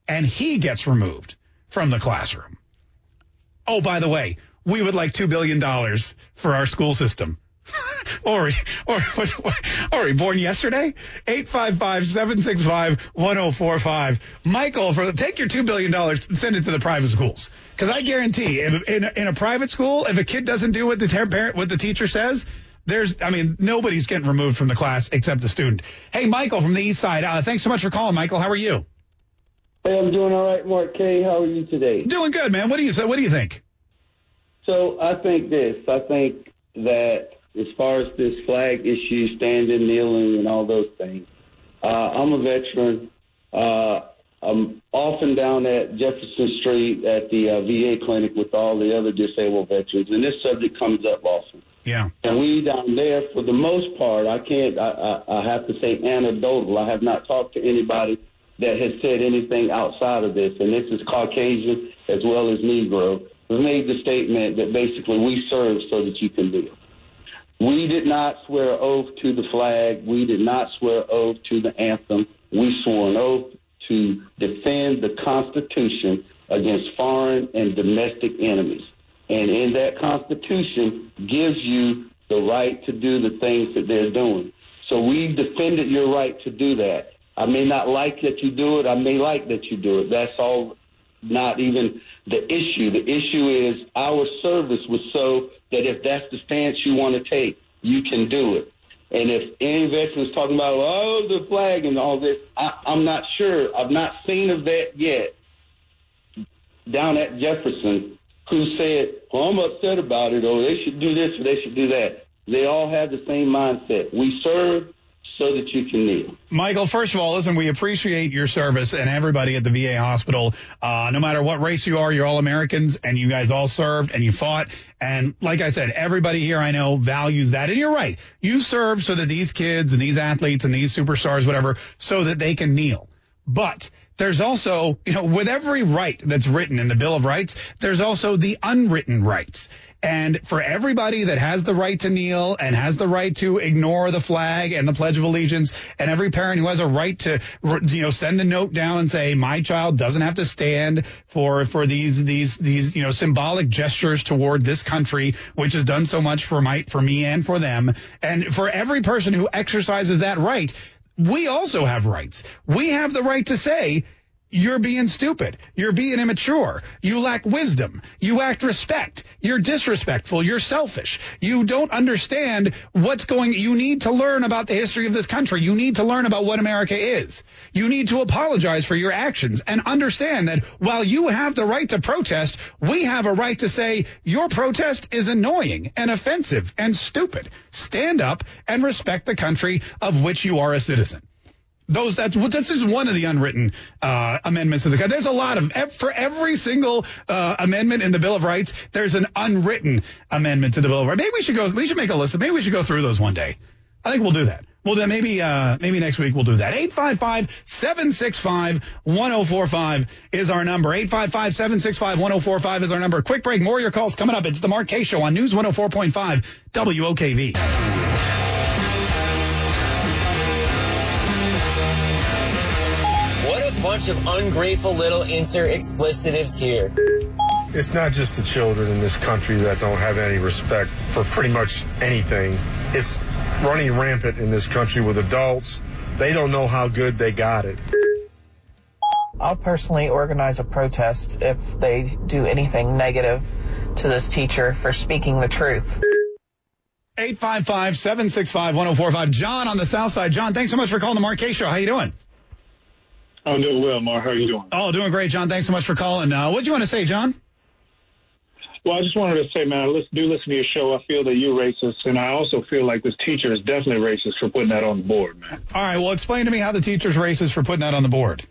And he gets removed from the classroom. Oh, by the way, we would like $2 billion for our school system Ori, Ori, Ori, born yesterday? 855-765-1045. Michael, for take your $2 billion and send it to the private schools. Because I guarantee, in, in, a, in a private school, if a kid doesn't do what the ter- parent, what the teacher says, there's, I mean, nobody's getting removed from the class except the student. Hey, Michael from the East Side. Uh, thanks so much for calling, Michael. How are you? Hey, I'm doing all right, Mark K. How are you today? Doing good, man. What do you say? What do you think? So I think this. I think that as far as this flag issue, standing, kneeling, and all those things, uh, I'm a veteran. Uh, I'm often down at Jefferson Street at the uh, VA clinic with all the other disabled veterans, and this subject comes up often. Yeah. And we down there, for the most part, I can't. I, I, I have to say anecdotal. I have not talked to anybody that has said anything outside of this, and this is Caucasian as well as Negro. We made the statement that basically we serve so that you can live. We did not swear oath to the flag. We did not swear oath to the anthem. We swore an oath to defend the Constitution against foreign and domestic enemies. And in that Constitution gives you the right to do the things that they're doing. So we defended your right to do that. I may not like that you do it. I may like that you do it. That's all not even the issue. The issue is our service was so that if that's the stance you want to take, you can do it. And if any veterans talking about, oh, the flag and all this, I, I'm not sure. I've not seen of that yet down at Jefferson who said, well, I'm upset about it, or they should do this, or they should do that. They all have the same mindset. We serve so that you can kneel. Michael, first of all, listen, we appreciate your service and everybody at the VA hospital. Uh, no matter what race you are, you're all Americans and you guys all served and you fought. And like I said, everybody here I know values that. And you're right. You serve so that these kids and these athletes and these superstars, whatever, so that they can kneel. But there's also, you know, with every right that's written in the Bill of Rights, there's also the unwritten rights. And for everybody that has the right to kneel and has the right to ignore the flag and the Pledge of Allegiance, and every parent who has a right to, you know, send a note down and say, my child doesn't have to stand for, for these, these, these, you know, symbolic gestures toward this country, which has done so much for my, for me and for them. And for every person who exercises that right, we also have rights. We have the right to say, you're being stupid. You're being immature. You lack wisdom. You act respect. You're disrespectful. You're selfish. You don't understand what's going, you need to learn about the history of this country. You need to learn about what America is. You need to apologize for your actions and understand that while you have the right to protest, we have a right to say your protest is annoying and offensive and stupid. Stand up and respect the country of which you are a citizen. Those that's that's just one of the unwritten uh, amendments of the. There's a lot of for every single uh, amendment in the Bill of Rights. There's an unwritten amendment to the Bill of Rights. Maybe we should go. We should make a list. Maybe we should go through those one day. I think we'll do that. Well, then maybe uh, maybe next week we'll do that. 855-765-1045 is our number. 855-765-1045 is our number. Quick break. More of your calls coming up. It's the Mark K Show on News 104.5 WOKV. Bunch of ungrateful little insert explicitives here. It's not just the children in this country that don't have any respect for pretty much anything. It's running rampant in this country with adults. They don't know how good they got it. I'll personally organize a protest if they do anything negative to this teacher for speaking the truth. 855-765-1045. John on the south side. John, thanks so much for calling the Mark K Show. How you doing? I'm doing well, Mark. How are you doing? Oh, doing great, John. Thanks so much for calling. Uh, what do you want to say, John? Well, I just wanted to say, man, I do listen to your show. I feel that you're racist, and I also feel like this teacher is definitely racist for putting that on the board, man. All right, well, explain to me how the teacher's racist for putting that on the board.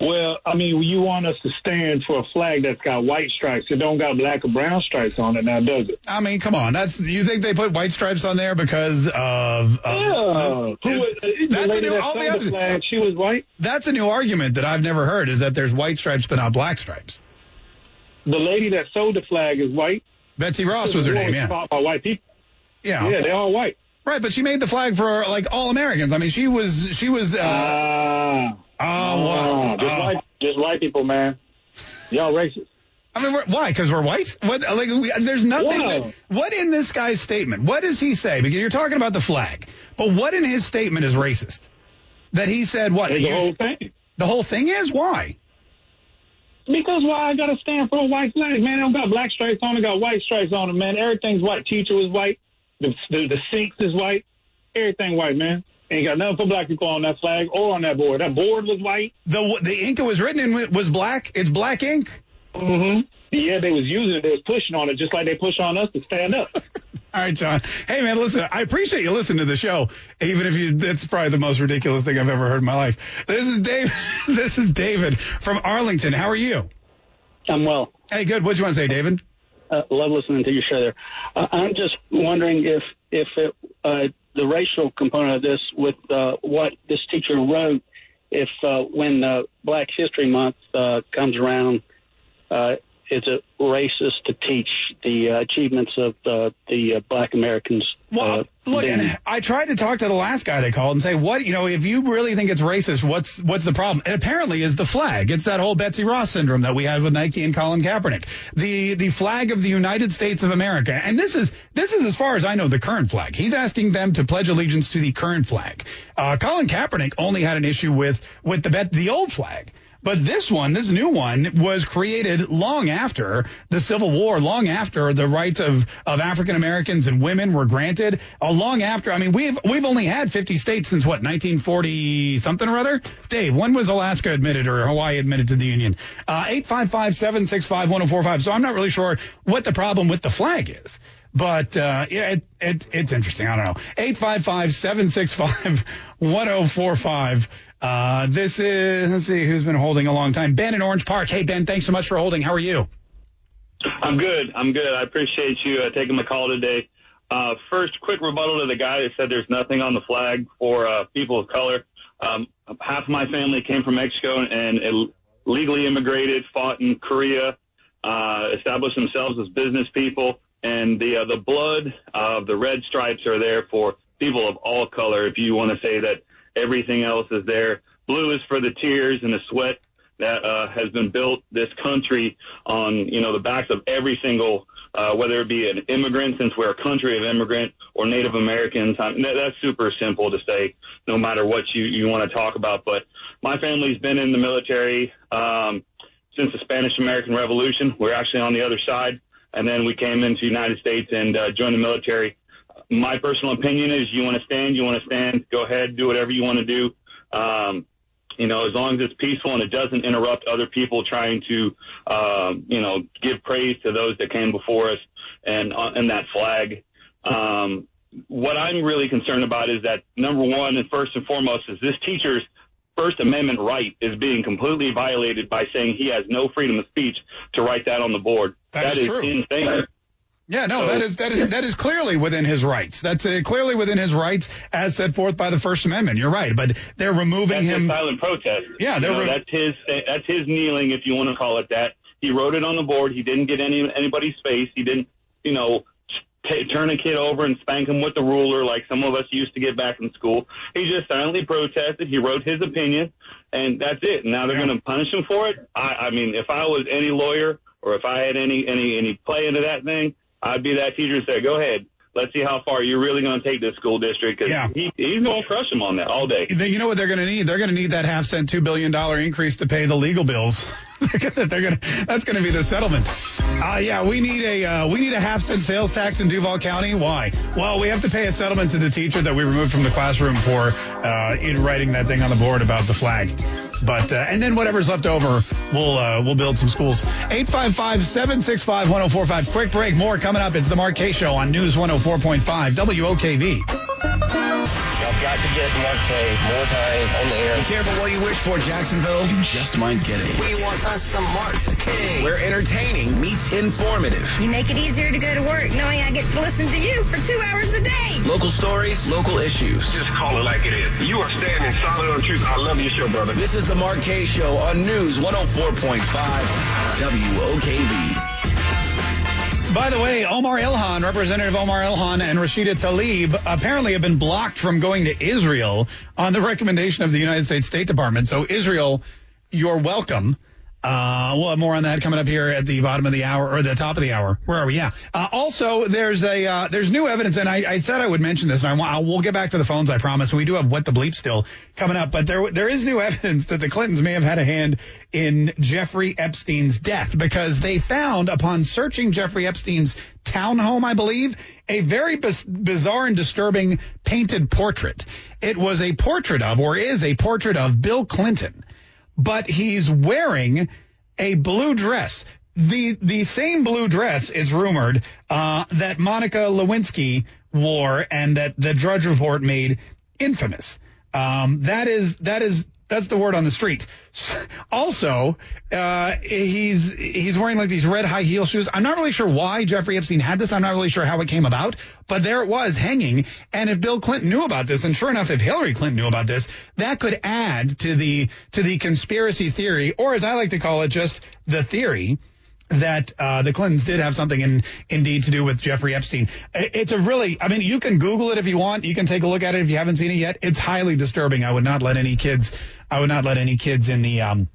Well, I mean, you want us to stand for a flag that's got white stripes. It don't got black or brown stripes on it now, does it? I mean, come on. That's you think they put white stripes on there because of? of yeah. Who, is, that's a new. All the flag, she was white. That's a new argument that I've never heard. Is that there's white stripes but not black stripes? The lady that sold the flag is white. Betsy Ross was her name. Yeah. By white people. Yeah. Yeah, they're all white. Right, but she made the flag for like all Americans. I mean, she was she was. Uh, uh, Oh, oh, wow. just, oh. white, just white people, man. Y'all racist. I mean, why? Because we're white? What? Like, we, there's nothing. Wow. That, what in this guy's statement? What does he say? Because you're talking about the flag, but what in his statement is racist? That he said what? The whole thing. The whole thing is why? Because why I gotta stand for a white flag, man? I don't got black stripes on it, got white stripes on it, man. Everything's white. Teacher was white. The the, the sinks is white. Everything white, man. Ain't got nothing for black people on that flag or on that board. That board was white. The the ink it was written in was black. It's black ink. Mm-hmm. Yeah, they was using it. They was pushing on it just like they push on us to stand up. All right, John. Hey, man, listen, I appreciate you listening to the show, even if you, that's probably the most ridiculous thing I've ever heard in my life. This is Dave. this is David from Arlington. How are you? I'm well. Hey, good. What'd you want to say, David? Uh, love listening to your show there. Uh, I'm just wondering if if it, uh, the racial component of this, with uh, what this teacher wrote, if uh, when uh, Black History Month uh, comes around, uh, is it racist to teach the uh, achievements of uh, the uh, Black Americans? Well, uh, look, and I tried to talk to the last guy that called and say, what, you know, if you really think it's racist, what's what's the problem? And apparently is the flag. It's that whole Betsy Ross syndrome that we had with Nike and Colin Kaepernick. The the flag of the United States of America. And this is this is as far as I know the current flag. He's asking them to pledge allegiance to the current flag. Uh, Colin Kaepernick only had an issue with with the bet the old flag. But this one, this new one, was created long after the Civil War, long after the rights of, of African Americans and women were granted, uh, long after. I mean, we've we've only had 50 states since what 1940 something or other. Dave, when was Alaska admitted or Hawaii admitted to the Union? Uh, 855-765-1045. So I'm not really sure what the problem with the flag is. But uh, yeah, it, it, it's interesting. I don't know. 855-765-1045. Uh, this is, let's see, who's been holding a long time. Ben in Orange Park. Hey, Ben, thanks so much for holding. How are you? I'm good. I'm good. I appreciate you uh, taking my call today. Uh, first, quick rebuttal to the guy that said there's nothing on the flag for uh, people of color. Um, half of my family came from Mexico and, and legally immigrated, fought in Korea, uh, established themselves as business people, and the uh, the blood of the red stripes are there for people of all color. If you want to say that everything else is there, blue is for the tears and the sweat that uh, has been built this country on you know the backs of every single uh, whether it be an immigrant since we're a country of immigrant or Native Americans. I mean, that, that's super simple to say no matter what you you want to talk about. But my family's been in the military um, since the Spanish American Revolution. We're actually on the other side, and then we came into the United States and uh, joined the military. My personal opinion is you want to stand, you want to stand, go ahead, do whatever you want to do. Um, you know, as long as it's peaceful and it doesn't interrupt other people trying to, um, you know, give praise to those that came before us and, uh, and that flag. Um, what I'm really concerned about is that number one and first and foremost is this teacher's First Amendment right is being completely violated by saying he has no freedom of speech to write that on the board. That is true. insane. Yeah, no, So- that is that is that is clearly within his rights. That's uh, clearly within his rights as set forth by the First Amendment. You're right, but they're removing That's him. a silent protest. Yeah, You they're know, re- that's his that's his kneeling, if you want to call it that. He wrote it on the board. He didn't get any anybody's face. He didn't, you know, t- turn a kid over and spank him with the ruler like some of us used to get back in school. He just silently protested. He wrote his opinion, and that's it. Now they're going to punish him for it. I, I mean, if I was any lawyer or if I had any any any play into that thing, I'd be that teacher and say, "Go ahead." Let's see how far you're really going to take this school district because Yeah. he, he's going to crush him on that all day. Then You know what they're going to need? They're going to need that half cent, two billion dollar increase to pay the legal bills. they're to. That's going to be the settlement. Uh, yeah, we need a uh, we need a half cent sales tax in Duval County. Why? Well, we have to pay a settlement to the teacher that we removed from the classroom for uh, in writing that thing on the board about the flag. But uh, and then whatever's left over, we'll uh, we'll build some schools. 855-765-1045. Quick break. More coming up. It's the K Show on News 104.5 WOKV. Y'all got to get Mark K more time on the air. Be careful what you wish for, Jacksonville. You just might get it. We want us some Mark K. Where entertaining meets informative. You make it easier to go to work knowing I get to listen to you for two hours a day. Local stories, local issues. Just call it like it is. You are standing solid on truth. I love your show, brother. This is the Mark K Show on News 104.5 WOKV. By the way, Omar Ilhan, Representative Omar Ilhan and Rashida Tlaib apparently have been blocked from going to Israel on the recommendation of the United States State Department. So Israel, you're welcome. Uh, we'll have more on that coming up here at the bottom of the hour or the top of the hour. Where are we? Yeah. Uh, also, there's a uh, there's new evidence, and I, I said I would mention this, and I want we'll get back to the phones, I promise. We do have what the bleep still coming up, but there there is new evidence that the Clintons may have had a hand in Jeffrey Epstein's death because they found upon searching Jeffrey Epstein's townhome, I believe, a very biz- bizarre and disturbing painted portrait. It was a portrait of, or is a portrait of Bill Clinton but he's wearing a blue dress. The the same blue dress is rumored uh, that Monica Lewinsky wore and that the Drudge Report made infamous. Um, that is that is that's the word on the street. Also, uh, he's he's wearing like these red high heel shoes. I'm not really sure why Jeffrey Epstein had this. I'm not really sure how it came about, but there it was hanging. And if Bill Clinton knew about this, and sure enough, if Hillary Clinton knew about this, that could add to the to the conspiracy theory, or as I like to call it, just the theory that uh, the Clintons did have something in, indeed to do with Jeffrey Epstein. It's a really, I mean, you can Google it if you want. You can take a look at it if you haven't seen it yet. It's highly disturbing. I would not let any kids, I would not let any kids in the, um,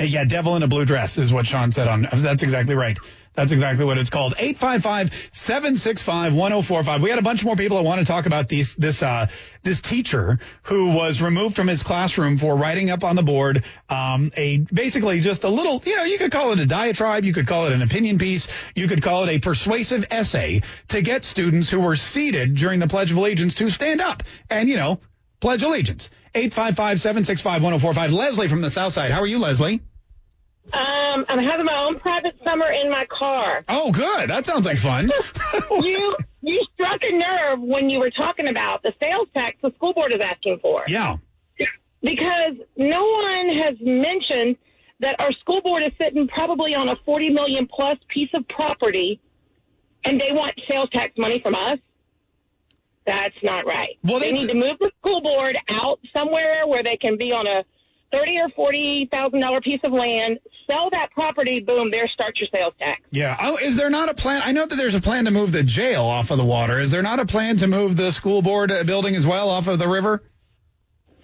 yeah, devil in a blue dress is what Sean said on, that's exactly right. That's exactly what it's called. 855-765-1045. We had a bunch more people that want to talk about these, this, uh, this teacher who was removed from his classroom for writing up on the board, um, a, basically just a little, you know, you could call it a diatribe. You could call it an opinion piece. You could call it a persuasive essay to get students who were seated during the Pledge of Allegiance to stand up and, you know, pledge allegiance. 855-765-1045. Leslie from the South Side. How are you, Leslie? Um, I'm having my own private summer in my car. Oh, good. That sounds like fun. you you struck a nerve when you were talking about the sales tax the school board is asking for. Yeah. Because no one has mentioned that our school board is sitting probably on a 40 million plus piece of property and they want sales tax money from us. That's not right. Well, they need to move the school board out somewhere where they can be on a thirty or forty thousand dollar piece of land, sell that property, boom, there starts your sales tax. Yeah. Oh, is there not a plan? I know that there's a plan to move the jail off of the water. Is there not a plan to move the school board uh, building as well off of the river?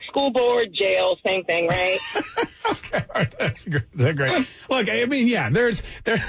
School board, jail, same thing, right? okay, all right, that's great. That's great. Look, I mean, yeah, there's there,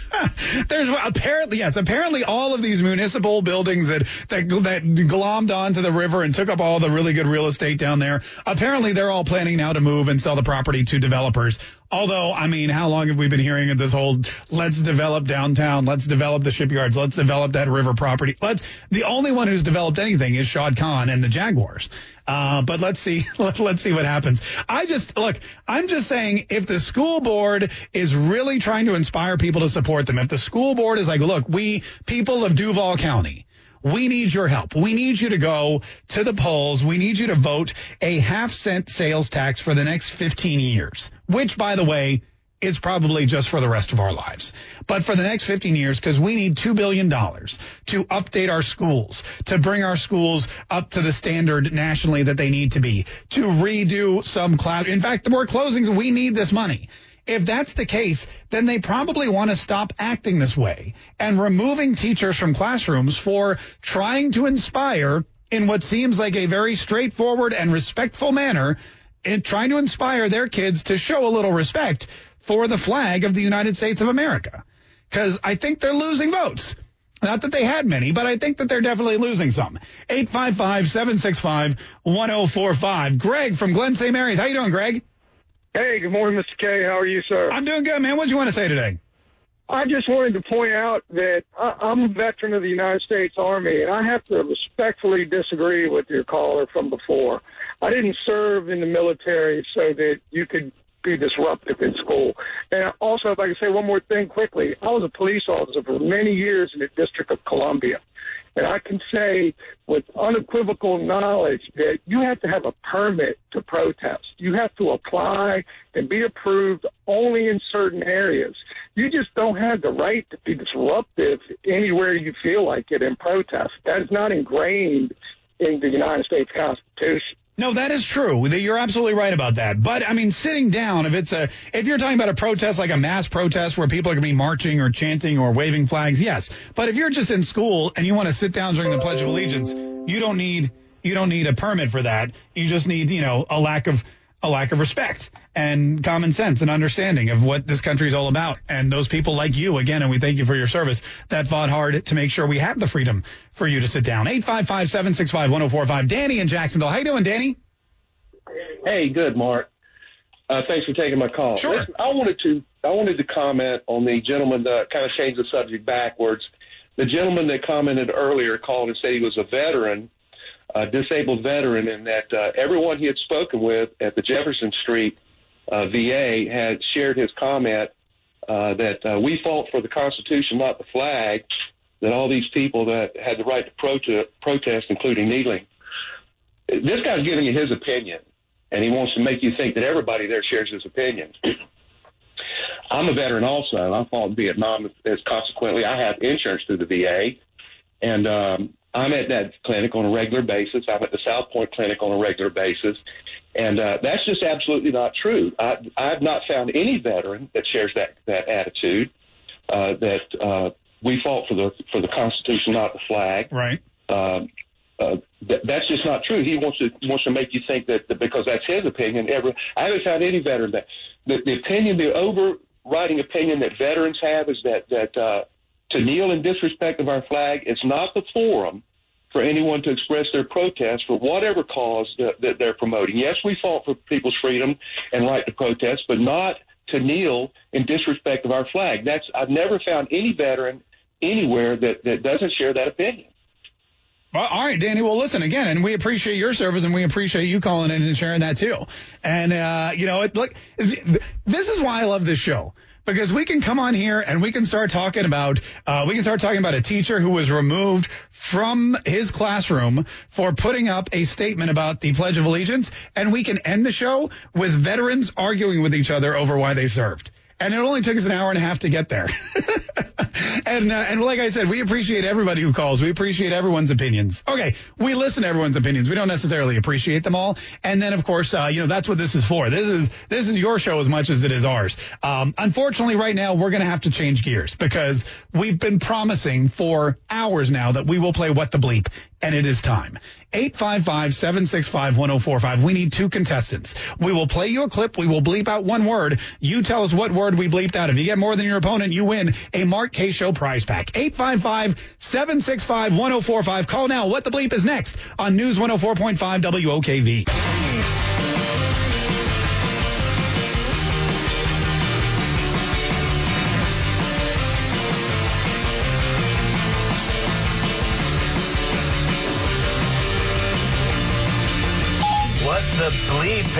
there's apparently yes, apparently all of these municipal buildings that that that glommed onto the river and took up all the really good real estate down there. Apparently, they're all planning now to move and sell the property to developers. Although, I mean, how long have we been hearing of this whole let's develop downtown, let's develop the shipyards, let's develop that river property. Let's the only one who's developed anything is Shad Khan and the Jaguars. Uh, but let's see, let, let's see what happens. I just look, I'm just saying if the school board is really trying to inspire people to support them, if the school board is like, look, we people of Duval County, we need your help. We need you to go to the polls. We need you to vote a half cent sales tax for the next 15 years, which by the way, is probably just for the rest of our lives. But for the next 15 years, because we need $2 billion to update our schools, to bring our schools up to the standard nationally that they need to be, to redo some cloud. In fact, the more closings, we need this money. If that's the case, then they probably want to stop acting this way and removing teachers from classrooms for trying to inspire in what seems like a very straightforward and respectful manner in trying to inspire their kids to show a little respect for the flag of the United States of America. Because I think they're losing votes. Not that they had many, but I think that they're definitely losing some. 855-765-1045. Greg from Glen St. Mary's. How you doing, Greg? Hey, good morning, Mr. K. How are you, sir? I'm doing good, man. What do you want to say today? I just wanted to point out that I, I'm a veteran of the United States Army, and I have to respectfully disagree with your caller from before. I didn't serve in the military so that you could be disruptive in school. And also, if I could say one more thing quickly, I was a police officer for many years in the District of Columbia. And I can say with unequivocal knowledge that you have to have a permit to protest. You have to apply and be approved only in certain areas. You just don't have the right to be disruptive anywhere you feel like it in protest. That is not ingrained in the United States Constitution. No, that is true. You're absolutely right about that. But I mean, sitting down, if it's a, if you're talking about a protest like a mass protest where people are going to be marching or chanting or waving flags, yes. But if you're just in school and you want to sit down during the Pledge of Allegiance, you don't need, you don't need a permit for that. You just need, you know, a lack of, a lack of respect and common sense and understanding of what this country is all about. And those people like you, again, and we thank you for your service, that fought hard to make sure we had the freedom for you to sit down. 855-765-1045. Danny in Jacksonville. How you doing, Danny? Hey, good, Mark. Uh, thanks for taking my call. Sure. Listen, I wanted to I wanted to comment on the gentleman that kind of changed the subject backwards. The gentleman that commented earlier called and said he was a veteran, a disabled veteran, and that uh, everyone he had spoken with at the Jefferson Street uh, VA had shared his comment uh, that uh, we fought for the Constitution, not the flag. That all these people that had the right to prote- protest, including kneeling. This guy's giving you his opinion, and he wants to make you think that everybody there shares his opinion. I'm a veteran also. I fought in Vietnam. As consequently, I have insurance through the VA, and um, I'm at that clinic on a regular basis. I'm at the South Point Clinic on a regular basis, and uh, that's just absolutely not true. I, I've not found any veteran that shares that that attitude. Uh, that uh, we fought for the for the Constitution, not the flag. Right. Um, uh, th- that's just not true. He wants to wants to make you think that, that because that's his opinion. Every I haven't found any veteran that the, the opinion, the overriding opinion that veterans have is that that uh, to kneel in disrespect of our flag is not the forum for anyone to express their protest for whatever cause that, that they're promoting. Yes, we fought for people's freedom and right to protest, but not to kneel in disrespect of our flag. That's I've never found any veteran anywhere that, that doesn't share that opinion. Well, all right, Danny. Well, listen again, and we appreciate your service, and we appreciate you calling in and sharing that too. And uh, you know, it, look, th- this is why I love this show because we can come on here and we can start talking about uh, we can start talking about a teacher who was removed from his classroom for putting up a statement about the Pledge of Allegiance, and we can end the show with veterans arguing with each other over why they served. And it only took us an hour and a half to get there. and uh, and like I said, we appreciate everybody who calls. We appreciate everyone's opinions. Okay, we listen to everyone's opinions. We don't necessarily appreciate them all. And then of course, uh, you know, that's what this is for. This is this is your show as much as it is ours. Um, unfortunately, right now we're going to have to change gears because we've been promising for hours now that we will play what the bleep, and it is time. 855-765-1045. We need two contestants. We will play you a clip. We will bleep out one word. You tell us what word we bleeped out. If you get more than your opponent, you win a Mark K Show prize pack. 855-765-1045. Call now. What the bleep is next on News 104.5 WOKV.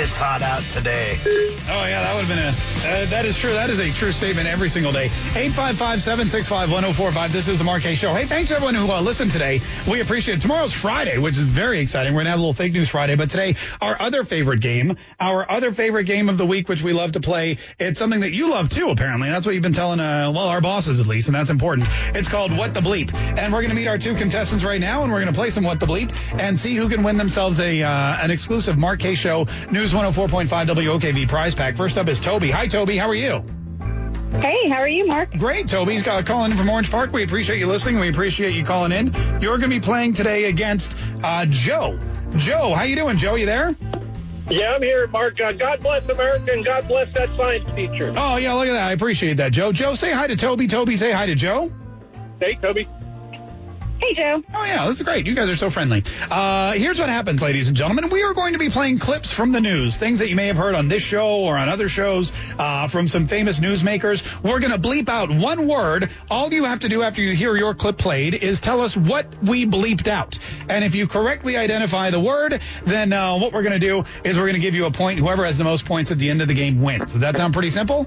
It's hot out today. Oh yeah, that would have been a. Uh, that is true. That is a true statement every single day. 855-765-1045. This is the Mark K Show. Hey, thanks everyone who uh, listened today. We appreciate it. Tomorrow's Friday, which is very exciting. We're gonna have a little fake news Friday. But today, our other favorite game, our other favorite game of the week, which we love to play. It's something that you love too, apparently. That's what you've been telling, uh, well, our bosses at least, and that's important. It's called What the Bleep, and we're gonna meet our two contestants right now, and we're gonna play some What the Bleep and see who can win themselves a uh, an exclusive Mark K Show News 104.5 WOKV prize pack. First up is Toby. Hi, Toby. How are you? Hey, how are you, Mark? Great, Toby's uh, calling in from Orange Park. We appreciate you listening. We appreciate you calling in. You're going to be playing today against uh, Joe. Joe, how you doing, Joe? You there? Yeah, I'm here, Mark. Uh, God bless America and God bless that science teacher. Oh, yeah, look at that. I appreciate that, Joe. Joe, say hi to Toby. Toby, say hi to Joe. Hey, Toby. Hey, Joe. Oh, yeah, that's great. You guys are so friendly. Uh, here's what happens, ladies and gentlemen. We are going to be playing clips from the news, things that you may have heard on this show or on other shows uh, from some famous newsmakers. We're going to bleep out one word. All you have to do after you hear your clip played is tell us what we bleeped out. And if you correctly identify the word, then uh, what we're going to do is we're going to give you a point. Whoever has the most points at the end of the game wins. Does that sound pretty simple?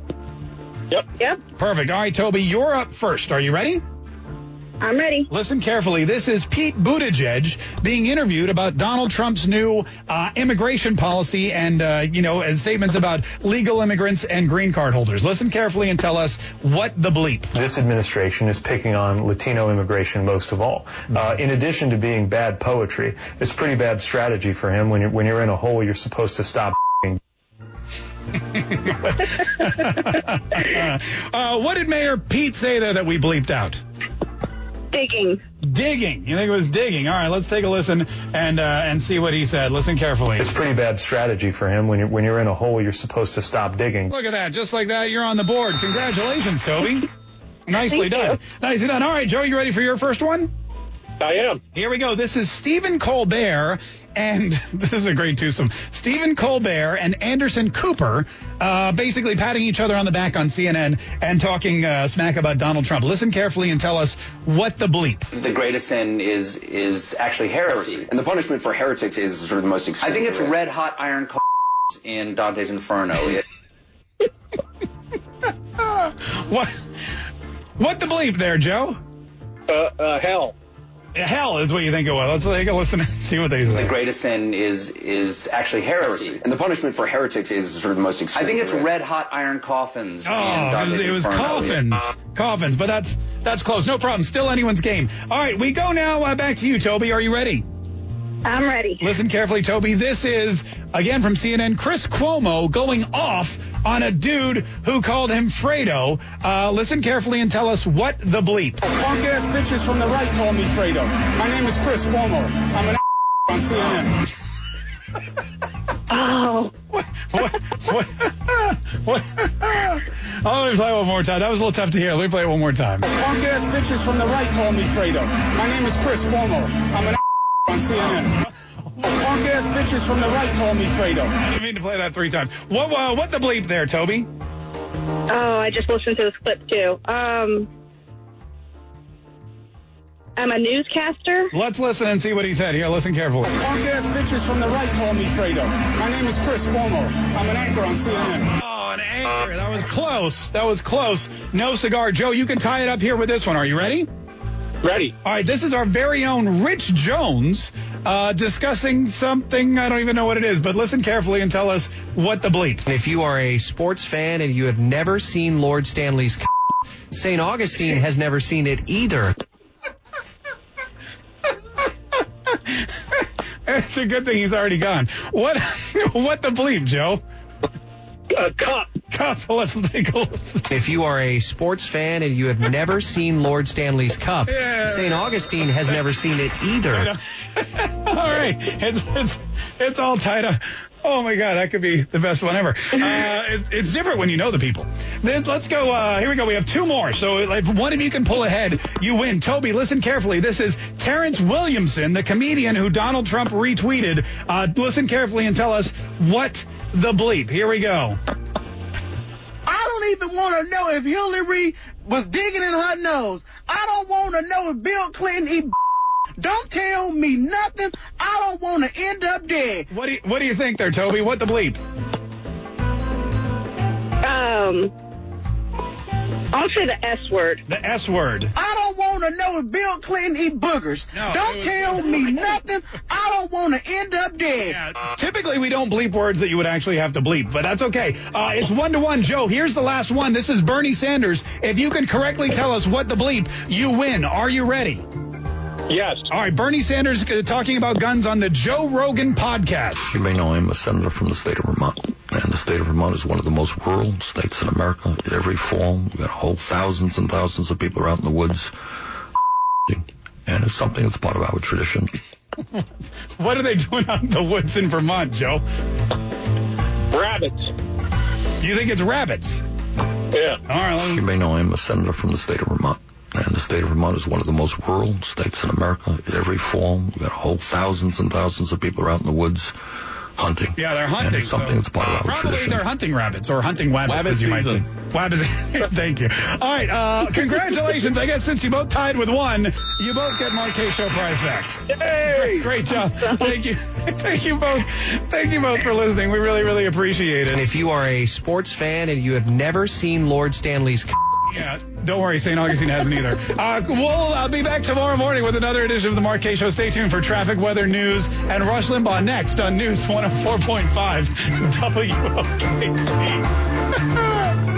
Yep. Yep. Perfect. All right, Toby, you're up first. Are you ready? I'm ready. Listen carefully. This is Pete Buttigieg being interviewed about Donald Trump's new uh, immigration policy and, uh, you know, and statements about legal immigrants and green card holders. Listen carefully and tell us what the bleep. This administration is picking on Latino immigration most of all. Uh, in addition to being bad poetry, it's pretty bad strategy for him. When you're, when you're in a hole, you're supposed to stop. uh, what did Mayor Pete say there that we bleeped out? Digging. Digging. You think it was digging? All right, let's take a listen and uh, and see what he said. Listen carefully. It's pretty bad strategy for him. When you're, when you're in a hole, you're supposed to stop digging. Look at that. Just like that, you're on the board. Congratulations, Toby. Nicely done. Nicely done. All right, Joe, you ready for your first one? I am. Here we go. This is Stephen Colbert and this is a great twosome. Stephen Colbert and Anderson Cooper uh, basically patting each other on the back on CNN and talking uh, smack about Donald Trump. Listen carefully and tell us what the bleep. The greatest sin is is actually heresy, and the punishment for heretics is sort of the most extreme. I think it's red hot iron in Dante's Inferno. What? What the bleep there, Joe? Uh, uh, hell. Hell is what you think it was. Let's take a listen and see what they say. the greatest sin is is actually heresy, and the punishment for heretics is sort of the most extreme. I think it's red hot iron coffins. Oh, it was, it was Inferno. coffins, coffins, but that's that's close. No problem. Still anyone's game. All right, we go now uh, back to you, Toby. Are you ready? I'm ready. Listen carefully, Toby. This is again from CNN. Chris Cuomo going off on a dude who called him Fredo. Uh, listen carefully and tell us what the bleep. Punk ass bitches from the right call me Fredo. My name is Chris Cuomo. I'm an on CNN. Oh. What? What? what? oh, let me play one more time. That was a little tough to hear. Let me play it one more time. Punk ass bitches from the right call me Fredo. My name is Chris Cuomo. I'm an on CNN. Punk ass bitches from the right call me Fredo. I didn't mean to play that three times. What? Uh, what the bleep there, Toby? Oh, I just listened to this clip too. Um, I'm a newscaster. Let's listen and see what he said. Here, listen carefully. Punk ass bitches from the right call me Fredo. My name is Chris Cuomo. I'm an anchor on CNN. Oh, an anchor. That was close. That was close. No cigar. Joe, you can tie it up here with this one. Are you ready? Ready. All right, this is our very own Rich Jones uh, discussing something. I don't even know what it is, but listen carefully and tell us what the bleep. If you are a sports fan and you have never seen Lord Stanley's St. Augustine has never seen it either. It's a good thing he's already gone. What? what the bleep, Joe? A cup. Cup. Let's take a. If you are a sports fan and you have never seen Lord Stanley's Cup, Yeah. St. Augustine has never seen it either. all right, it's it's it's all tied up. Oh my God, that could be the best one ever. Uh, it, it's different when you know the people. Then let's go. Uh, here we go. We have two more. So if one of you can pull ahead, you win. Toby, listen carefully. This is Terrence Williamson, the comedian who Donald Trump retweeted. Uh, listen carefully and tell us what the bleep. Here we go. I don't even want to know if Hillary was digging in her nose. I don't want to know if Bill Clinton eat. Don't tell me nothing. I don't want to end up dead. What do you, what do you think there, Toby? What the bleep? Um, I'll say the S word. The S word. I don't want to know if Bill Clinton eat boogers. No, don't tell me nothing. I don't want to end up dead. Typically, we don't bleep words that you would actually have to bleep, but that's okay. Uh, it's one to one. Joe, here's the last one. This is Bernie Sanders. If you can correctly tell us what the bleep, you win. Are you ready? Yes. All right, Bernie Sanders uh, talking about guns on the Joe Rogan podcast. You may know I'm a senator from the state of Vermont. And the state of Vermont is one of the most rural states in America. In every fall, we've got whole thousands and thousands of people are out in the woods. And it's something that's part of our tradition. What are they doing out in the woods in Vermont, Joe? Rabbits. You think it's rabbits? Yeah. All right. You may know I'm a senator from the state of Vermont. And the state of Vermont is one of the most rural states in America. Every fall, we've got whole thousands and thousands of people are out in the woods hunting. Yeah, they're hunting. And it's something that's part of our Probably tradition. they're hunting rabbits or hunting wabbits, Wabbit as you might say. Wabbits. Thank you. All right. Uh, congratulations. I guess since you both tied with one, you both get Marquez Show prize backs. Great, great job. Thank you. Thank you both. Thank you both for listening. We really, really appreciate it. And if you are a sports fan and you have never seen Lord Stanley's Yeah, don't worry, St. Augustine hasn't either. Uh, we'll uh, be back tomorrow morning with another edition of the Marquez Show. Stay tuned for traffic, weather, news, and Rush Limbaugh next on News 104.5 WOKV.